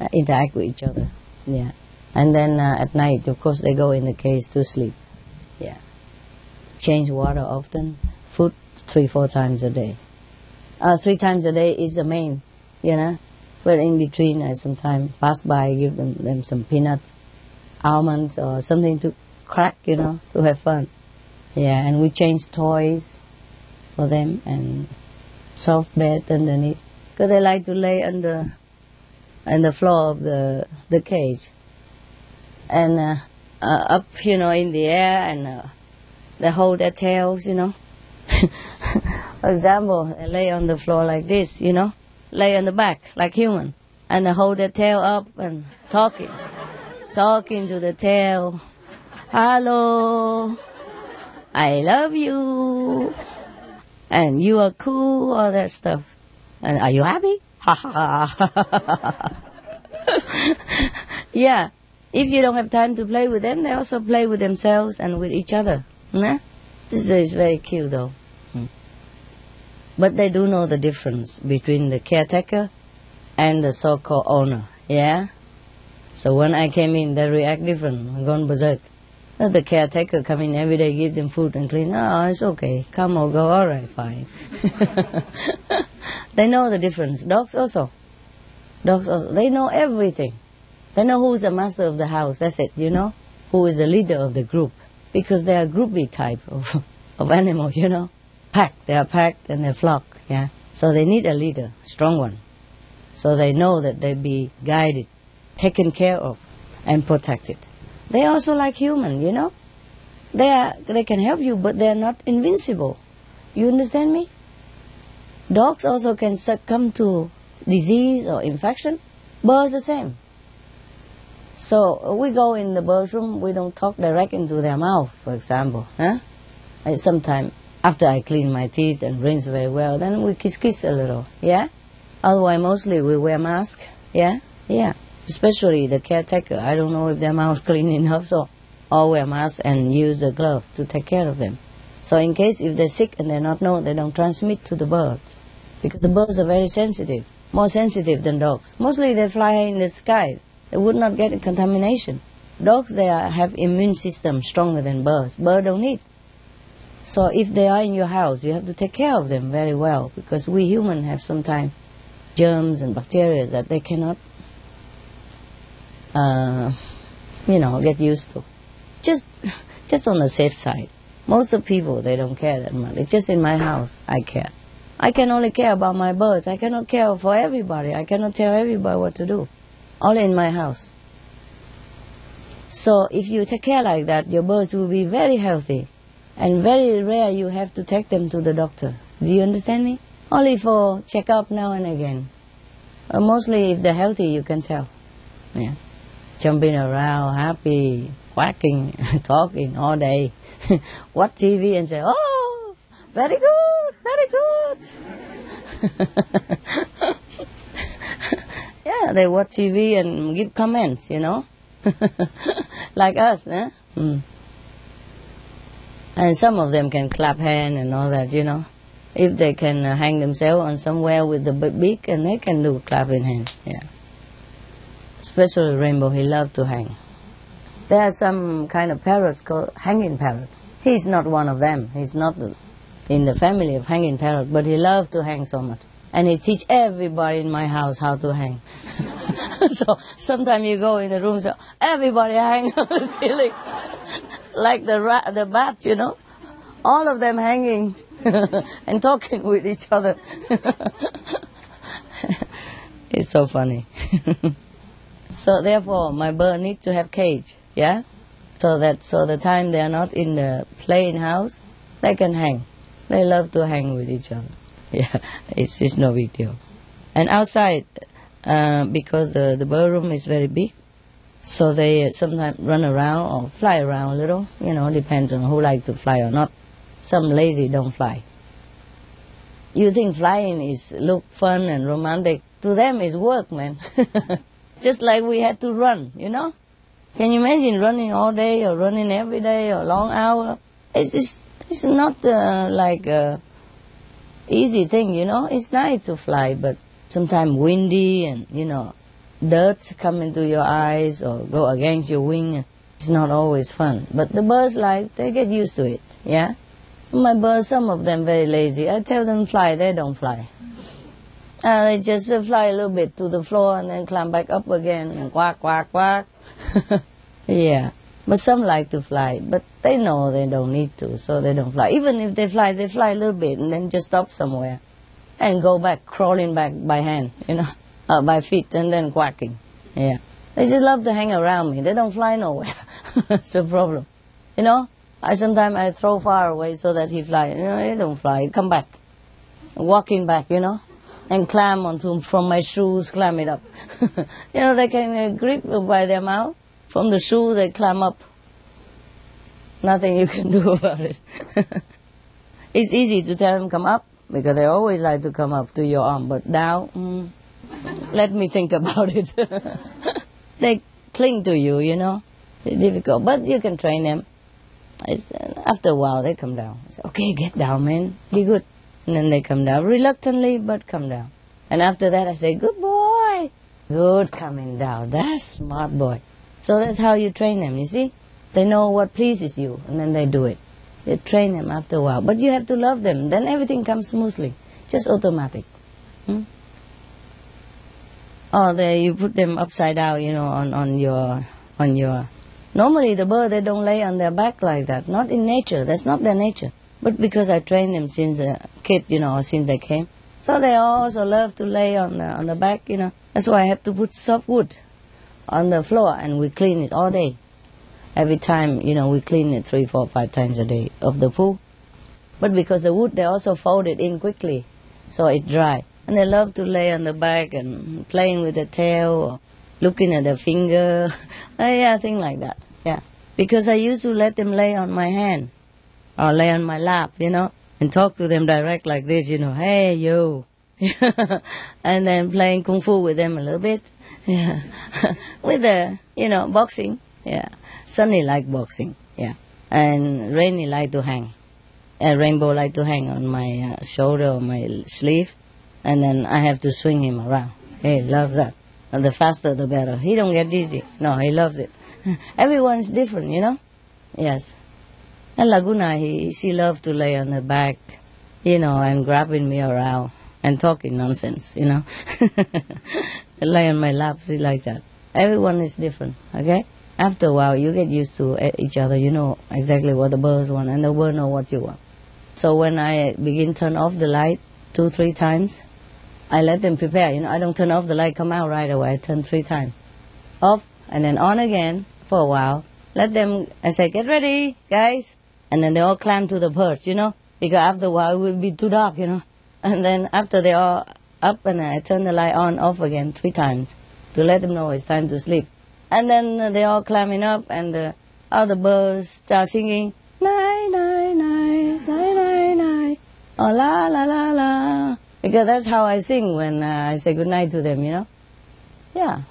uh, interact with each other, yeah. And then uh, at night, of course, they go in the cage to sleep, yeah. Change water often, food three, four times a day. Uh, three times a day is the main, you know. But in between, I sometimes pass by, give them, them some peanuts, almonds, or something to crack, you know, to have fun. Yeah, and we change toys for them and soft bed underneath. Because they like to lay under on the floor of the the cage. And uh, uh, up, you know, in the air, and uh, they hold their tails, you know. <laughs> For example, they lay on the floor like this, you know, lay on the back like human, and they hold their tail up and talking, talking to the tail. Hello, I love you, and you are cool, all that stuff. And are you happy? Ha ha ha. <laughs> yeah, if you don't have time to play with them, they also play with themselves and with each other. Nah? This is very cute though. Hmm. But they do know the difference between the caretaker and the so-called owner. Yeah? So when I came in, they react different. I'm gone berserk. The caretaker come in every day, give them food and clean. Oh, it's okay. Come or go. All right, fine. <laughs> they know the difference. Dogs also. Dogs also. They know everything. They know who is the master of the house. That's it. You know, who is the leader of the group because they are groupie type of <laughs> of animals. You know packed. They are packed and they flock. Yeah. So they need a leader, strong one. So they know that they be guided, taken care of, and protected. They also like human, you know. They are they can help you, but they are not invincible. You understand me? Dogs also can succumb to disease or infection. Birds the same. So we go in the bird's room, we don't talk direct into their mouth, for example. Huh? Sometimes after I clean my teeth and rinse very well, then we kiss kiss a little, yeah? Otherwise, mostly we wear mask, yeah? Yeah. Especially the caretaker. I don't know if their mouth <laughs> clean enough, so all wear mask and use a glove to take care of them. So in case if they're sick and they're not known, they don't transmit to the bird. Because the birds are very sensitive, more sensitive than dogs. Mostly they fly in the sky. They would not get contamination. Dogs, they are, have immune system stronger than birds. Birds don't need. So if they are in your house, you have to take care of them very well because we humans have sometimes germs and bacteria that they cannot, uh, you know, get used to. Just, just on the safe side. Most of people they don't care that much. It's just in my house I care. I can only care about my birds. I cannot care for everybody. I cannot tell everybody what to do. Only in my house. So if you take care like that, your birds will be very healthy. And very rare you have to take them to the doctor. Do you understand me? Only for checkup now and again. Uh, mostly if they're healthy, you can tell. Yeah. Jumping around, happy, quacking, <laughs> talking all day. <laughs> Watch TV and say, oh, very good, very good. <laughs> yeah, they watch TV and give comments, you know. like us, eh? Mm. And some of them can clap hand and all that, you know. If they can hang themselves on somewhere with the beak, and they can do clapping hand, yeah. Especially Rainbow, he loved to hang. There are some kind of parrots called hanging parrot. He's not one of them. He's not in the family of hanging parrot, but he loved to hang so much. And he teach everybody in my house how to hang. <laughs> so sometimes you go in the room, so everybody hang on the ceiling, <laughs> like the rat, the bat, you know, all of them hanging <laughs> and talking with each other. it's so funny. So therefore, my bird needs to have cage, yeah, so that so the time they are not in the playing house, they can hang. They love to hang with each other. <laughs> Yeah, it's just no big deal. And outside, uh, because the, the bird room is very big. So they sometimes run around or fly around a little, you know, depends on who like to fly or not. Some lazy don't fly. You think flying is look fun and romantic. To them it's work, man. <laughs> Just like we had to run, you know? Can you imagine running all day or running every day or long hour? It's just, it's not uh, like a easy thing, you know? It's nice to fly, but sometimes windy and, you know, dirt come into your eyes or go against your wing. It's not always fun. But the birds like, they get used to it, yeah? My birds, some of them very lazy. I tell them fly, they don't fly. Uh, they just fly a little bit to the floor and then climb back up again and quack, quack, quack. <laughs> yeah. But some like to fly, but they know they don't need to, so they don't fly. Even if they fly, they fly a little bit and then just stop somewhere and go back, crawling back by hand, <laughs> you know, uh, by feet, and then quacking. Yeah. They just love to hang around me. They don't fly nowhere. <laughs> That's the problem. You know, I sometimes I throw far away so that he fly. You know, he don't fly. Come back, walking back, you know, and climb onto from my shoes, climb it up. <laughs> you know, they can uh, grip by their mouth. From the shoe, they climb up. Nothing you can <laughs> do about it. <laughs> it's easy to tell them come up because they always like to come up to your arm, but now, mm, let me think about it. they cling to you, you know. It's difficult, but you can train them. It's, uh, after a while, they come down. Say, okay, get down, man. Be good. And then they come down reluctantly, but come down. And after that, I say, good boy. Good coming down. That's smart boy. So that's how you train them, you see? They know what pleases you, and then they do it. You train them after a while. But you have to love them. Then everything comes smoothly. Just automatic. Hmm? Or they, you put them upside down, you know, on, on your, on your... Normally the bird, they don't lay on their back like that. Not in nature. That's not their nature. But because I trained them since a kid, you know, since they came. So they also love to lay on the, on the back, you know. That's why I have to put soft wood on the floor and we clean it all day every time, you know, we clean it three, four, five times a day of the pool. But because the wood, they also fold it in quickly, so it's dry. And they love to lay on the back and playing with the tail or looking at the finger. <laughs> yeah, thing like that. Yeah. Because I used to let them lay on my hand or lay on my lap, you know, and talk to them direct like this, you know, hey, you. <laughs> and then playing kung fu with them a little bit. Yeah. <laughs> with the, you know, boxing. Yeah. Sunny like boxing, yeah. And Rainy like to hang. And Rainbow like to hang on my uh, shoulder or my sleeve. And then I have to swing him around. He loves that. And the faster the better. He don't get dizzy. No, he loves it. <laughs> Everyone's different, you know? Yes. And Laguna, he, she loved to lay on her back, you know, and grabbing me around and talking nonsense, you know. <laughs> lay on my lap, she like that. Everyone is different, okay? After a while, you get used to eh, each other. You know exactly what the birds want, and the bird know what you want. So when I begin turn off the light two, three times, I let them prepare. You know, I don't turn off the light, come out right away. I turn three times. Off, and then on again for a while. Let them, I say, get ready, guys. And then they all climb to the perch, you know, because after a while it will be too dark, you know. And then after they all up, and I turn the light on, off again three times to let them know it's time to sleep. And then they all climbing up, and all the other birds start singing, night, night, night, night, night, night, oh la la la la. Because that's how I sing when uh, I say goodnight to them, you know. Yeah.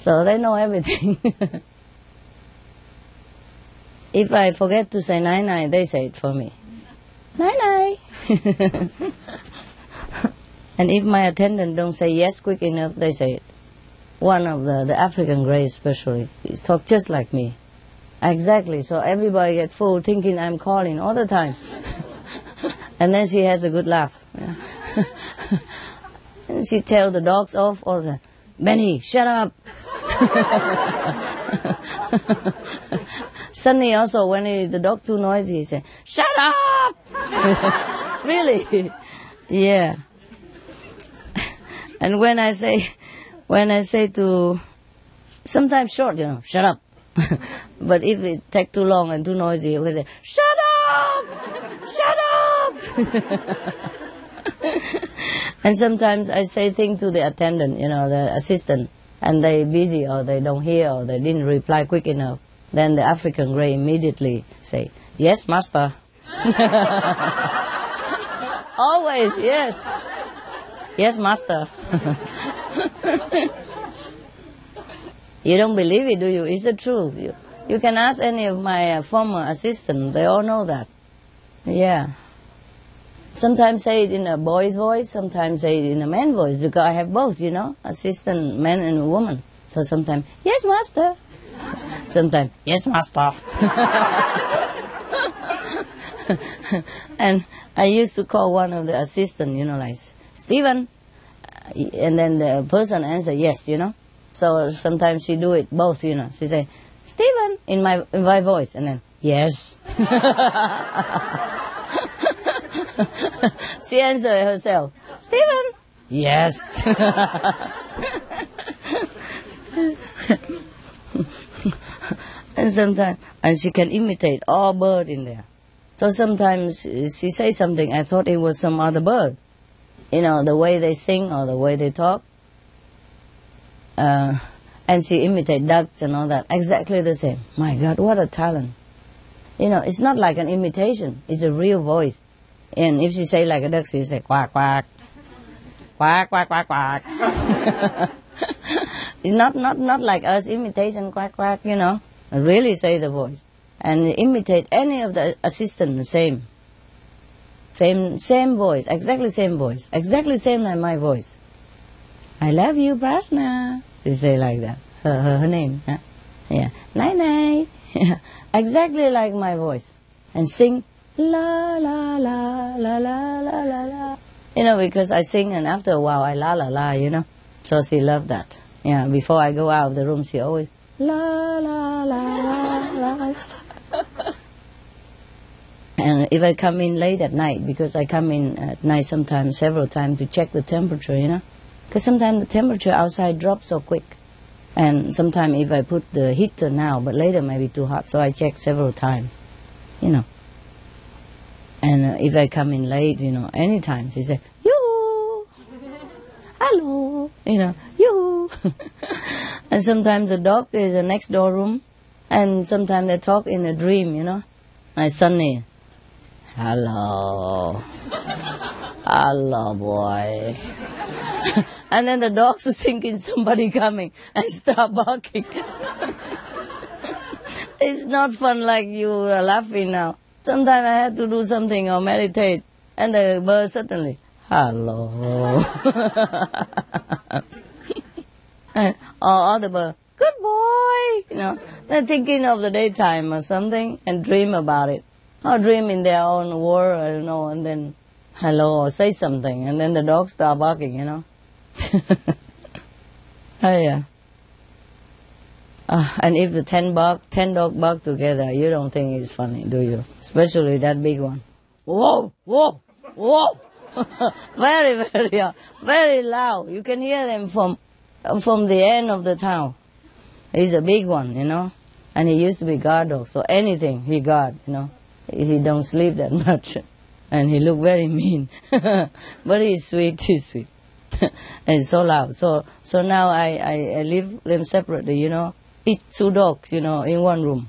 So they know everything. <laughs> if I forget to say night night, they say it for me. Night night. <laughs> and if my attendant don't say yes quick enough, they say it one of the, the African Greys especially. Talk just like me. Exactly. So everybody get full thinking I'm calling all the time. <laughs> and then she has a good laugh. <laughs> And she tell the dogs off all the Benny, shut up. Sunny also, when he, the dog too noisy, he said, shut up! <laughs> really? yeah. And when I say, when I say to, sometimes short, you know, shut up. <laughs> but if it take too long and too noisy, we say, shut up! Shut up! <laughs> and sometimes I say things to the attendant, you know, the assistant, and they busy or they don't hear or they didn't reply quick enough. Then the African grey immediately say, yes, master. <laughs> Always, yes. Yes, master. <laughs> you don't believe it, do you? It's the truth. You, you can ask any of my uh, former assistants. They all know that. Yeah. Sometimes say it in a boy's voice, sometimes say it in a man's voice, because I have both, you know, assistant, man and woman. So sometimes, yes, master. Sometimes, yes, master. and I used to call one of the assistants, you know, like, Stephen. And then the person answer yes, you know. So sometimes she do it both, you know. She say, Stephen, in my, in my voice, and then, yes. <laughs> she answer herself, Stephen, yes. <laughs> and sometimes, and she can imitate all bird in there. So sometimes she say something, I thought it was some other bird you know, the way they sing or the way they talk. Uh, and she imitate ducks and all that, exactly the same. My God, what a talent. You know, it's not like an imitation, it's a real voice. And if she say like a duck, she say quack, quack, quack, quack, quack, quack. <laughs> it's not, not, not like us, imitation, quack, quack, you know. Really say the voice. And imitate any of the assistant the same. Same, same voice, exactly same voice, exactly same like my voice. I love you, Prajna. She say like that. Her, her, her name. Huh? Yeah. Night <laughs> night. exactly like my voice. And sing la la la la la la la la. You know, because I sing and after a while I la la la, you know. So she loved that. Yeah, before I go out of the room she always la la la la la. And if I come in late at night, because I come in at night sometimes, several times to check the temperature, you know, because sometimes the temperature outside drops so quick. And sometimes if I put the heater now, but later might be too hot, so I check several times, you know. And uh, if I come in late, you know, anytime, she say, you, <laughs> hello, you know, you. <laughs> and sometimes the dog is the next door room, and sometimes they talk in a dream, you know. My Sunny, Hello. <laughs> Hello, boy. <laughs> and then the dogs are <laughs> thinking somebody coming and start barking. it's not fun like you are laughing now. Sometimes I have to do something or meditate, and the bird suddenly, hello. Or other good boy, you know. They're thinking of the daytime or something and dream about it. Or dream in their own world, don't know, and then hello or say something, and then the dog start barking, you know. <laughs> oh yeah. Uh, and if the ten bark, ten dog bark together, you don't think it's funny, do you? Especially that big one. Whoa, whoa, whoa! <laughs> very, very, uh, very loud. You can hear them from from the end of the town. He's a big one, you know, and he used to be guard dog. So anything he guard, you know, he don't sleep that <laughs> much, and he look very mean, <laughs> but he's sweet. He's sweet. <laughs> and so loud. So so now I, I, I leave them separately, you know. Each two dogs, you know, in one room.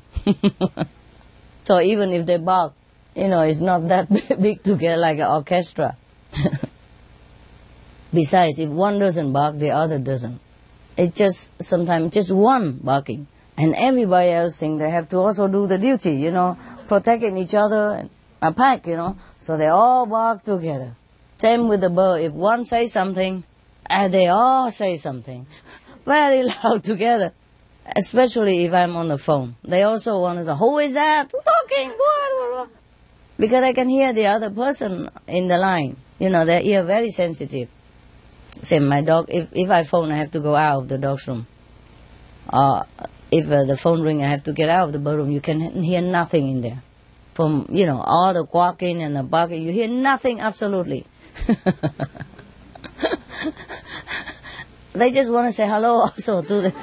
so even if they bark, you know, it's not that big together like an orchestra. Besides, if one doesn't bark, the other doesn't. It's just sometimes just one barking, and everybody else thinks they have to also do the duty, you know, protecting each other and a pack, you know. So they all bark together. Same with the bird. If one says something, and they all say something, <laughs> very loud together. Especially if I'm on the phone, they also want to. Say, Who is that talking? <laughs> Because I can hear the other person in the line. You know, their ear very sensitive. Same, my dog. If if I phone, I have to go out of the dog's room. Uh, if uh, the phone ring, I have to get out of the bedroom. You can hear nothing in there. From you know all the quacking and the barking, you hear nothing absolutely. <laughs> they just want to say hello also to the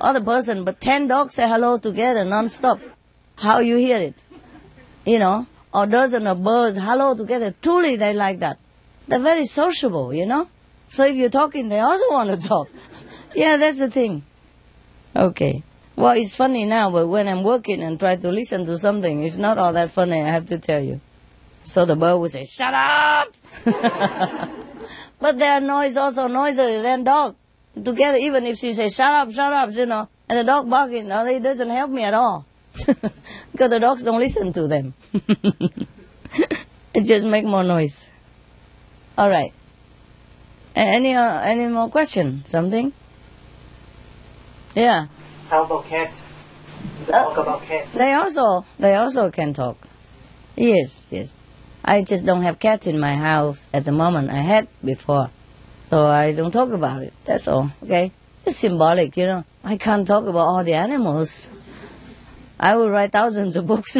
other person, but ten dogs say hello together non-stop. How you hear it? You know, or dozen of birds hello together. Truly, they like that. They're very sociable, you know. So if you're talking, they also want to talk. <laughs> yeah, that's the thing. Okay. Well, it's funny now, but when I'm working and try to listen to something, it's not all that funny, I have to tell you. So the bird would say, shut up! <laughs> but their noise also noisier than dog. Together, even if she says, shut up, shut up, you know, and the dog barking, no, it doesn't help me at all. <laughs> because the dogs don't listen to them. it just make more noise. All right. Any uh, any more question? Something? Yeah. How about cats? Uh, talk about cats. They also they also can talk. Yes, yes. I just don't have cats in my house at the moment. I had before, so I don't talk about it. That's all. Okay. It's symbolic, you know. I can't talk about all the animals. I will write thousands of books,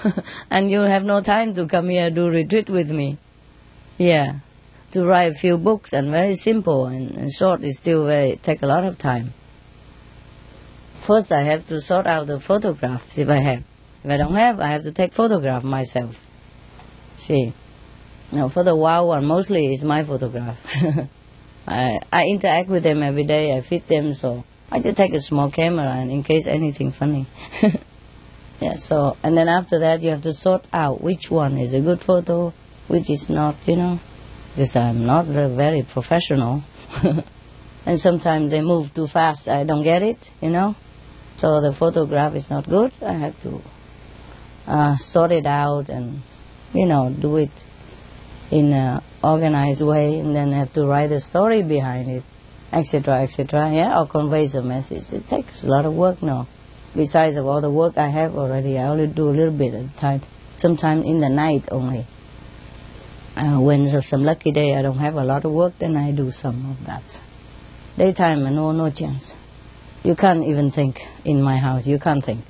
<laughs> and you'll have no time to come here do retreat with me. Yeah to write a few books and very simple and, and short is still very take a lot of time. First, I have to sort out the photographs if I have. If I don't have, I have to take photograph myself. See, now for the wild one, mostly it's my photograph. <laughs> I I interact with them every day. I feed them, so I just take a small camera and in case anything funny. <laughs> yeah. So and then after that, you have to sort out which one is a good photo, which is not. You know because I'm not very professional. <laughs> and sometimes they move too fast. I don't get it, you know. So the photograph is not good. I have to uh, sort it out and, you know, do it in an organized way, and then have to write a story behind it, etc., etc. Yeah, or convey a message. It takes a lot of work now. Besides of all the work I have already, I only do a little bit at a time. Sometimes in the night only uh, when there's some lucky day I don't have a lot of work, then I do some of that. Daytime, no, no chance. You can't even think in my house. You can't think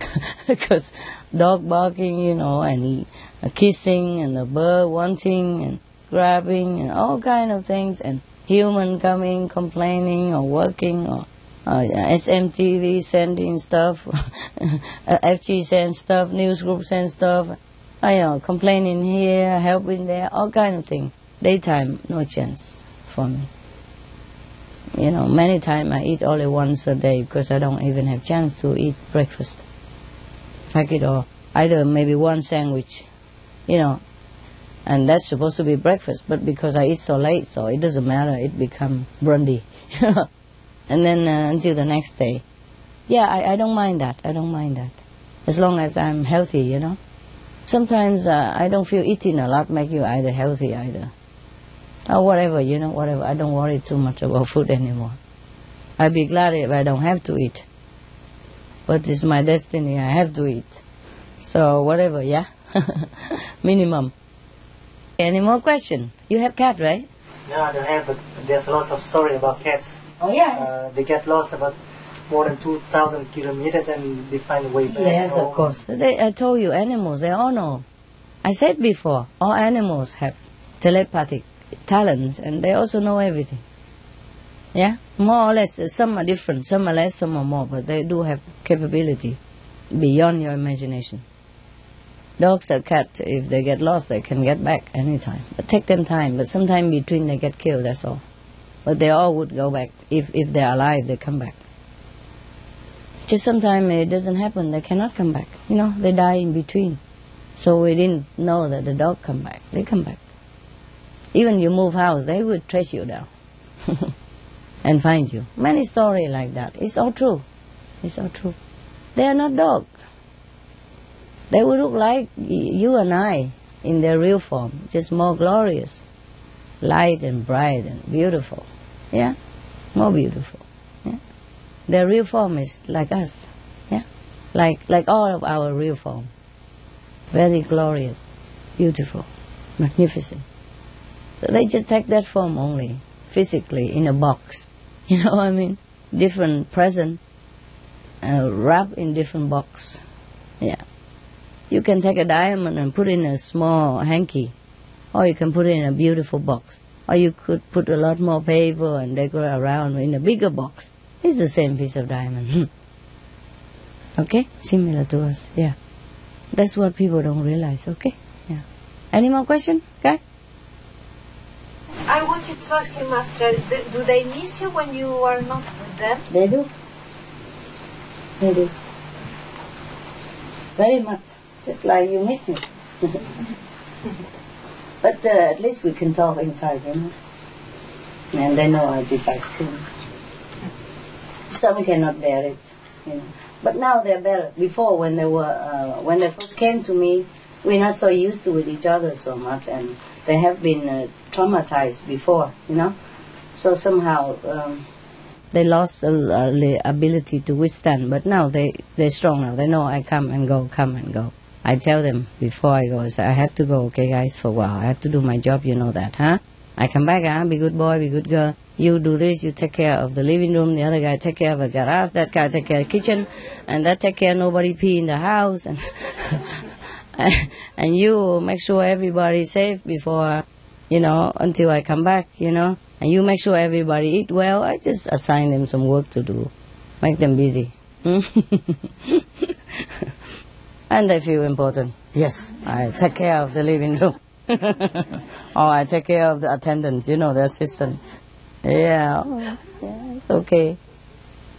<laughs> because dog barking, you know, and kissing, and the bird wanting, and grabbing, and all kind of things, and human coming, complaining, or working, or uh, SMTV sending stuff, <laughs> FG send stuff, news group send stuff I know, complaining here, helping there, all kind of things. Daytime, no chance for me. You know, many times I eat only once a day because I don't even have chance to eat breakfast. Pack it all. Either maybe one sandwich, you know, and that's supposed to be breakfast, but because I eat so late, so it doesn't matter, it become brandy. <laughs> and then uh, until the next day. Yeah, I, I don't mind that. I don't mind that. As long as I'm healthy, you know. Sometimes uh, I don't feel eating a lot make you either healthy either. Or whatever, you know, whatever. I don't worry too much about <laughs> food anymore. I'd be glad if I don't have to eat. but it's my destiny. I have to eat. So whatever, yeah. <laughs> Minimum. Any more question? You have cat, right? No, I don't have, but there's lots of story about cats. Oh yeah. Uh, they get lost about more than 2,000 kilometers and they find a way back. yes, of course. They, I told you, animals. They all know. I said before, all animals have telepathic talents and they also know everything. Yeah, more or less. Some are different, some are less, some are more, but they do have capability beyond your imagination. Dogs or cats, if they get lost, they can get back anytime. But take them time. But sometime between they get killed. That's all. But they all would go back if if they're alive. They come back. Just sometimes it doesn't happen. They cannot come back. You know, they die in between. So we didn't know that the dog come back. They come back. Even you move house, they would trace you down <laughs> and find you. Many story like that. It's all true. It's all true. They are not dog. They would look like you and I in their real form, just more glorious, light and bright and beautiful. Yeah, more beautiful. Their real form is like us. Yeah, like like all of our real form. Very glorious, beautiful, magnificent. So they just take that form only, physically in a box. <laughs> You know what I mean? Different present, uh, wrapped in different box. Yeah. You can take a diamond and put in a small hanky, or you can put it in a beautiful box, or you could put a lot more paper and decorate around in a bigger box. It's the same piece of diamond. okay, similar to us. Yeah, that's what people don't realize. Okay, yeah. Any more question? Okay. I wanted to ask you, Master, do they miss you when you are not with them? They do. They do. Very much. Just like you miss me. <laughs> but uh, at least we can talk inside, you know. And they know I'll be back soon. Some cannot bear it, you know. But now they're better. Before, when they were, uh, when they first came to me, we're not so used to with each other so much, and they have been uh, traumatized before, you know. So somehow um, they lost a, the ability to withstand. But now they they're strong now. They know I come and go, come and go. I tell them before I go, I say, I have to go, okay, guys, for a while. I have to do my job. You know that, huh? I come back, huh? Be good boy, be good girl. You do this, you take care of the living room. The other guy take care of the garage. That guy take care of the kitchen, and that take care nobody pee in the house. And <laughs> and you make sure everybody's safe before, you know, until I come back, you know. And you make sure everybody eat well. I just assign them some work to do, make them busy. <laughs> and they feel important. Yes, I take care of the living room. <laughs> or I take care of the attendants, you know, the assistants. Yeah, oh, yeah it's okay.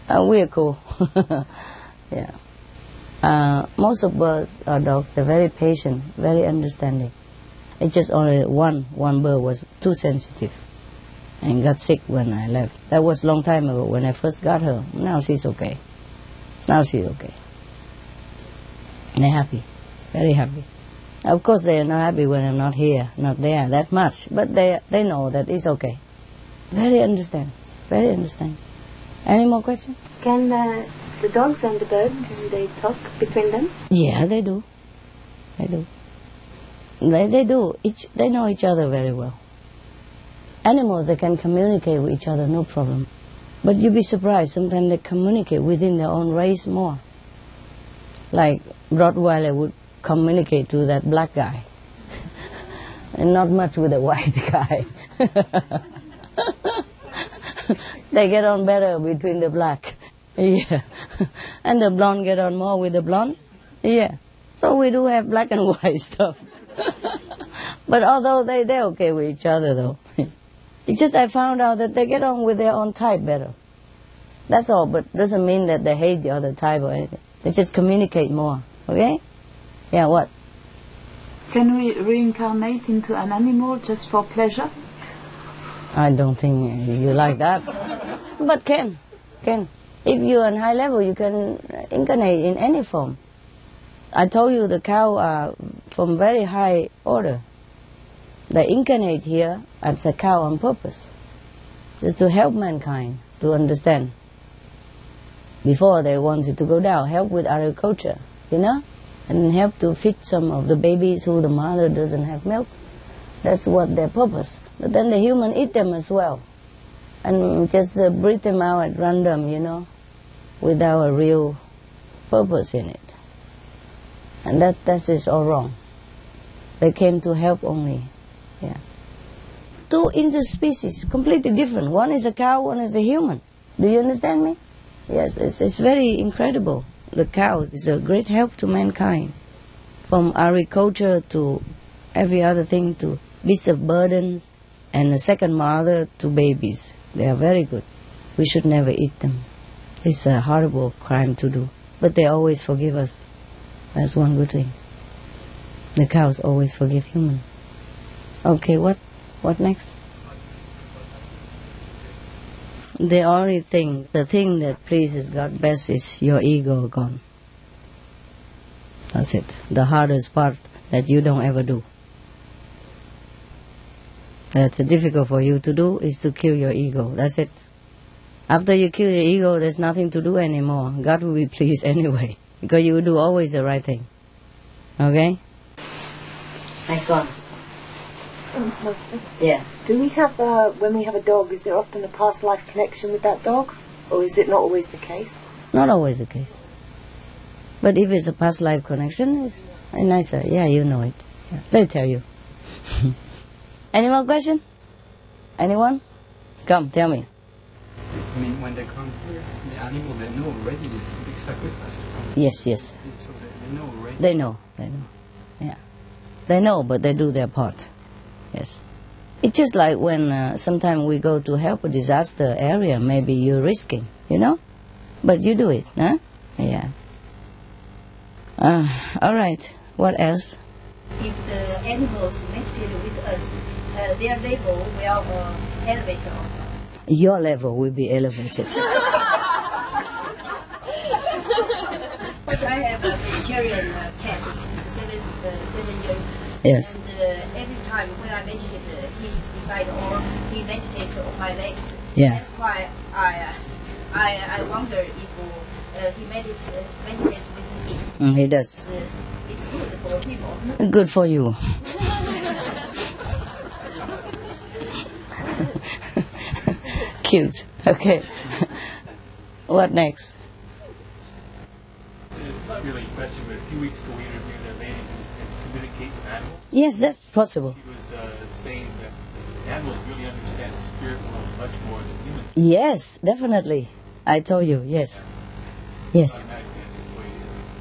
Uh, we're cool. <laughs> yeah. Uh, most of birds or dogs are very patient, very understanding. It's just only one one bird was too sensitive and got sick when I left. That was a long time ago when I first got her. Now she's okay. Now she's okay. And they're happy, very happy. Of course, they are not happy when I'm not here, not there that much, but they they know that it's okay. Very understand, very understand. Any more questions? Can uh, the dogs and the birds, can they talk between them? Yeah, they do. They do. They they do. Each they know each other very well. Animals they can communicate with each other, no problem. But you'd be surprised. Sometimes they communicate within their own race more. Like Rottweiler would communicate to that black guy, <laughs> and not much with the white <laughs> guy. <laughs> they get on better between the black. Yeah. and the blonde get on more with the blonde. Yeah. So we do have black and white stuff. but although they, they're okay with each other though. it's just I found out that they get on with their own type better. That's all, but doesn't mean that they hate the other type or anything. They just communicate more. Okay? Yeah, what? Can we reincarnate into an animal just for pleasure? I don't think you like that. But can. Can. If you're on high level, you can incarnate in any form. I told you the cow are from very high order. They incarnate here as a cow on purpose, just to help mankind to understand. Before they wanted to go down, help with agriculture, you know, and help to feed some of the babies who the mother doesn't have milk. That's what their purpose. But then the human eat them as well, and just uh, breed them out at random, you know, without a real purpose in it. And that that is all wrong. They came to help only. Yeah. Two interspecies, completely different. One is a cow, one is a human. Do you understand me? Yes, it's, it's very incredible. The cow is a great help to mankind. From agriculture to every other thing to beasts of burdens and a second mother to babies. They are very good. We should never eat them. It's a horrible crime to do. But they always forgive us. That's one good thing. The cows always forgive human. Okay, what what next? The only thing, the thing that pleases God best is your ego gone. That's it. The hardest part that you don't ever do. That's difficult for you to do is to kill your ego. That's it. After you kill your ego, there's nothing to do anymore. God will be <laughs> pleased anyway because you will do always the right thing. Okay? Next one. Um, Master, Yeah. do we have, uh, when we have a dog, is there often a past life connection with that dog? Or is it not always the case? Not always the case. But if it's a past life connection, it's nicer. Yeah, you know it. Yeah. They tell you. <laughs> Any more question? Anyone? Come, tell me. I mean, when they come here, the animal, they know already this big sacrifice to. Yes, yes. So they, they know already. They know. They know. Yeah. They know, but they do their part. Yes. It's just like when uh, sometimes we go to help a disaster area, maybe you're risking, you know? But you do it, huh? Yeah. Uh, all right. What else? if the animals meditate with us, uh, their level will uh, elevate Your level will be elevated. <laughs> Because I have a vegetarian uh, cat, he's seven, uh, seven years. Yes. And uh, every time when I meditate, he's beside or he meditates on my legs. Yeah. That's why I, uh, I, I wonder if uh, he meditates, uh, meditates with me. Mm, he does. Uh, it's good for him. Good for you. <laughs> Cute. Okay. what next? It's not really a question, but a few weeks ago we interviewed a lady who can communicate with animals. Yes, that's possible. Saying that animals really understand the spirit world much more than humans. Yes, definitely. I told you, yes. Yes.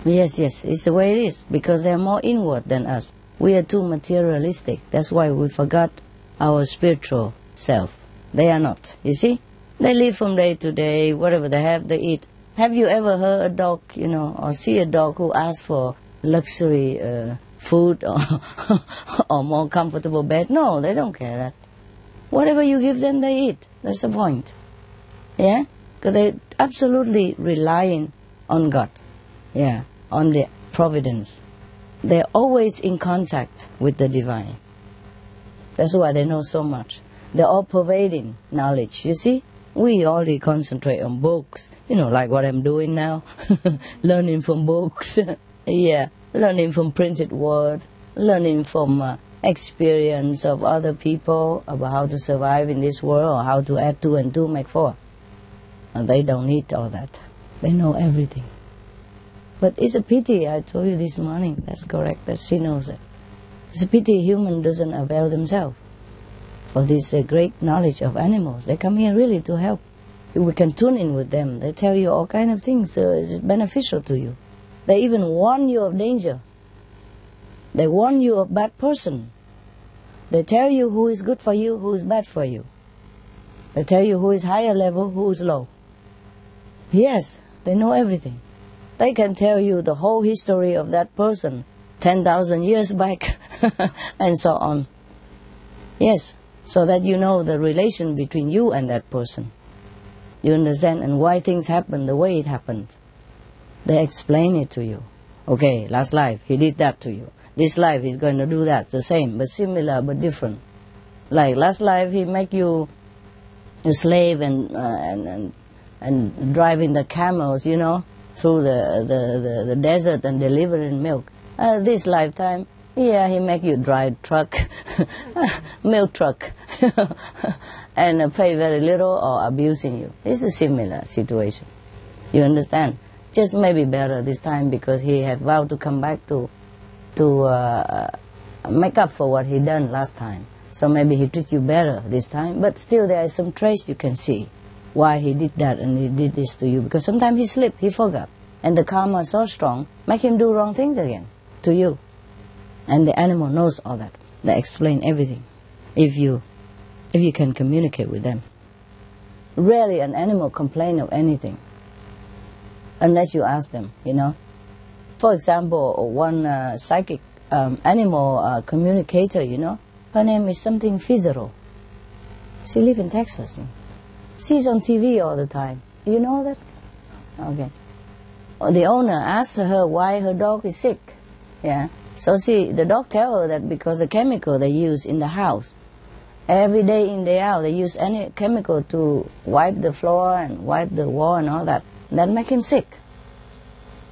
Yes, yes. It's the way it is because they're more inward than us. We are too materialistic. That's why we forgot our spiritual self. They are not. You see? They live from day to day, whatever they have, they eat. Have you ever heard a dog, you know, or see a dog who asks for luxury uh, food or, <laughs> or more comfortable bed? No, they don't care that. Whatever you give them, they eat. That's the point. Yeah? Because they're absolutely relying on God. Yeah, on the providence. They're always in contact with the divine. That's why they know so much. They're all pervading knowledge, you see? We only concentrate on books, you know, like what I'm doing now. <laughs> learning from books. <laughs> yeah, learning from printed word, learning from uh, experience of other people about how to survive in this world or how to add two and two make four. And they don't need all that. They know everything. But it's a pity, I told you this morning, that's correct, that she knows it. It's a pity human doesn't avail themselves for this uh, great knowledge of animals. They come here really to help. We can tune in with them. They tell you all kind of things, so it's beneficial to you. They even warn you of danger. They warn you of bad person. They tell you who is good for you, who is bad for you. They tell you who is higher level, who is low. Yes, they know everything. They can tell you the whole history of that person, 10,000 years back, <laughs> and so on. Yes, so that you know the relation between you and that person. You understand? And why things happen the way it happened. They explain it to you. Okay, last life, he did that to you. This life, he's going to do that, the same, but similar, but different. Like last life, he make you a slave and, uh, and, and and driving the camels, you know, through the, the, the, the desert and delivering milk. Uh, this lifetime, yeah, he make you drive truck, <laughs> milk truck, <laughs> and uh, pay very little or abusing you. It's a similar situation. You understand? Just maybe better this time because he had vowed to come back to to uh, make up for what he done last time. So maybe he treat you better this time. But still, there is some trace you can see why he did that and he did this to you. Because sometimes he slipped, he forgot, and the karma so strong, make him do wrong things again to you. And the animal knows all that. They explain everything. If you, if you can communicate with them. Rarely an animal complain of anything. Unless you ask them, you know. For example, one uh, psychic um, animal uh, communicator, you know, her name is something Fizero. She lives in Texas. She's on TV all the time. You know that? Okay. The owner asked her why her dog is sick. Yeah. So she, the dog tell her that because the chemical they use in the house, every day in day out they use any chemical to wipe the floor and wipe the wall and all that. That make him sick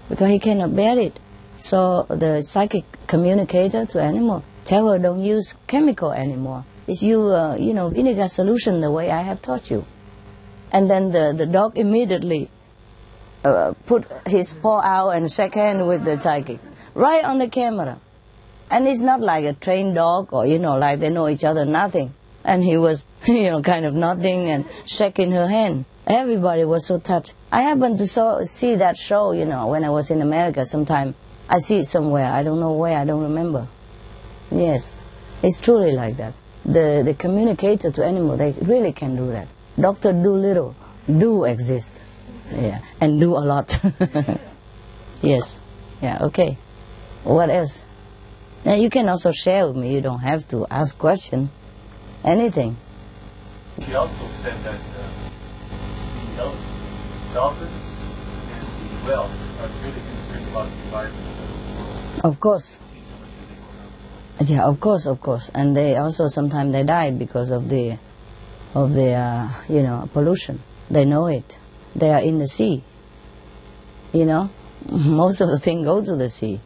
because he cannot bear it. So the psychic communicator to animal tell her don't use chemical anymore. It's you, uh, you know, vinegar solution the way I have taught you. And then the, the dog immediately uh, put his paw out and shake hand with the psychic right on the camera. And it's not like a trained dog or, you know, like they know each other, nothing. And he was, <laughs> you know, kind of nodding and shaking her hand. Everybody was so touched. I happened to saw, see that show, you know, when I was in America sometime. I see it somewhere. I don't know where. I don't remember. Yes, it's truly like that. The, the communicator to animal, they really can do that. Dr. Dolittle do exist. Yeah, and do a lot. <laughs> yes. Yeah, okay. What else? Now you can also share with me. You don't have to ask question. Anything. She also said that dolphins and the whales are really concerned about the environment. Of course. Yeah, of course, of course, and they also sometimes they die because of the, of the uh, you know pollution. They know it. They are in the sea. You know, <laughs> most of the things go to the sea,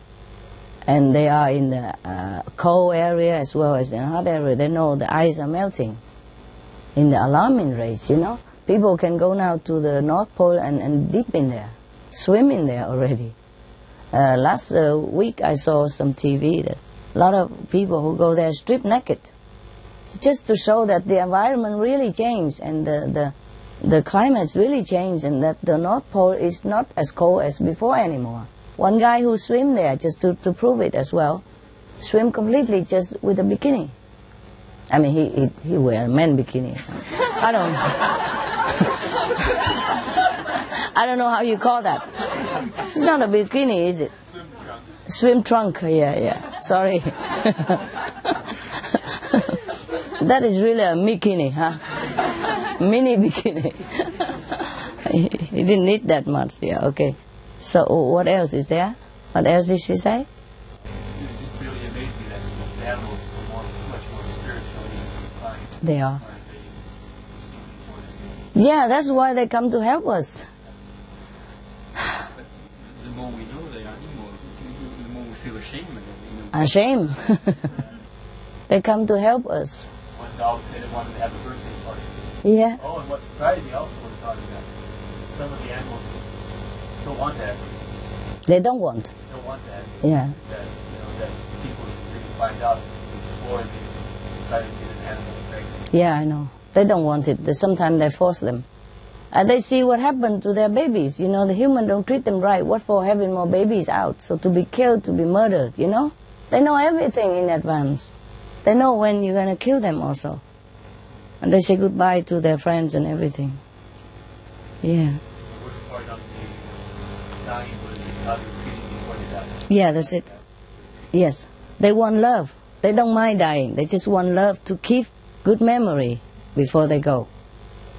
and they are in the uh, cold area as well as in hot area. They know the ice are melting. In the alarming rates, you know, people can go now to the North Pole and, and deep in there, swim in there already. Uh, last uh, week I saw some TV that a lot of people who go there strip naked, just to show that the environment really changed and the, the, the climate's really changed and that the North Pole is not as cold as before anymore. One guy who swim there, just to, to prove it as well, swim completely just with a bikini. I mean, he, he, he wear a man bikini. <laughs> I don't I don't know how you call that. It's not a bikini, is it? Swim trunk, yeah, yeah. Sorry. <laughs> that is really a bikini, huh? Mini bikini. <laughs> he didn't need that much, yeah, okay. So what else is there? What else did she say? They are. Yeah, that's why they come to help us. But the more we know the animals, the more we feel ashamed of them. You know. Ashamed. they come to help us. One dog said it wanted to have a birthday party. Yeah. Oh, and what surprised me also was talking about some of the animals don't want to have birthdays. They don't want. Don't want to have Yeah. that you know that people really find out before they try to get an animal pregnant. Yeah, I know. They don't want it. They, sometimes they force them. And they see what happened to their babies. You know, the human don't treat them right. What for having more babies out? So to be killed, to be murdered, you know? They know everything in advance. They know when you're going to kill them also. And they say goodbye to their friends and everything. Yeah. Yeah, that's it. Yes. They want love. They don't mind dying. They just want love to keep good memory before they go.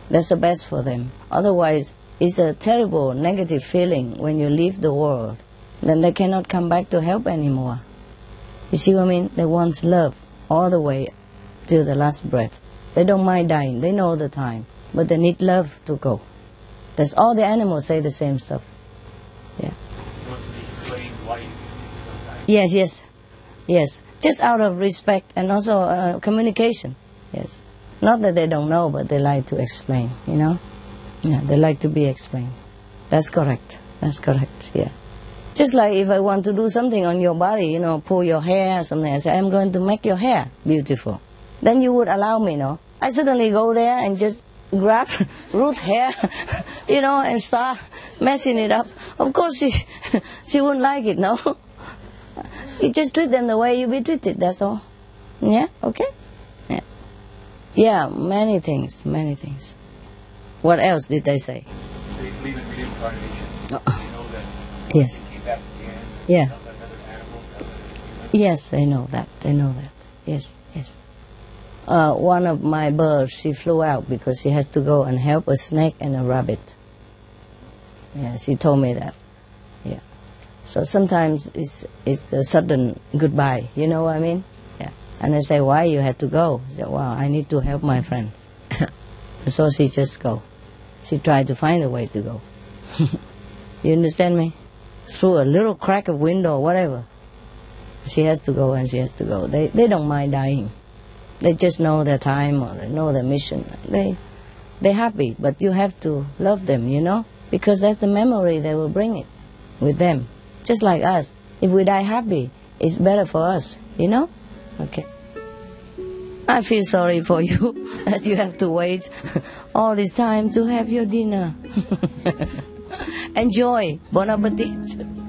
That's the best for them. Otherwise, it's a terrible negative feeling when you leave the world. Then they cannot come back to help anymore. You see what I mean? They want love all the way till the last breath. They don't mind dying. They know the time. But they need love to go. That's all the animals say the same stuff. Yeah. Yes, yes, yes. Just out of respect and also uh, communication. Yes. Not that they don't know, but they like to explain. You know. Yeah, they like to be explained. That's correct. That's correct. Yeah. Just like if I want to do something on your body, you know, pull your hair or something, I say, I'm going to make your hair beautiful. Then you would allow me, no? I suddenly go there and just grab <laughs> root hair, <laughs> you know, and start messing it up. Of course, she, <laughs> she wouldn't like it, no? You just treat them the way you be treated, that's all. Yeah, okay? Yeah. Yeah, many things, many things. What else did they say? They believe in reincarnation. Uh-uh. They know that Yes. you came back again. Yeah. Yes, they know that. They know that. Yes, yes. Uh, one of my birds, she flew out because she has to go and help a snake and a rabbit. Yeah, she told me that. Yeah. So sometimes it's it's a sudden goodbye. You know what I mean? Yeah. And I say, why you had to go? She said, well, I need to help my friend. <laughs> so she just go. She tried to find a way to go. <laughs> you understand me? Through a little crack of window, whatever. She has to go and she has to go. They they don't mind dying. They just know their time or they know their mission. They they're happy, but you have to love them, you know, because that's the memory they will bring it with them. Just like us. If we die happy, it's better for us, you know? Okay. I feel sorry for you <laughs> that you have to wait <laughs> all this time to have your dinner. <laughs> Enjoy. Bon appetit.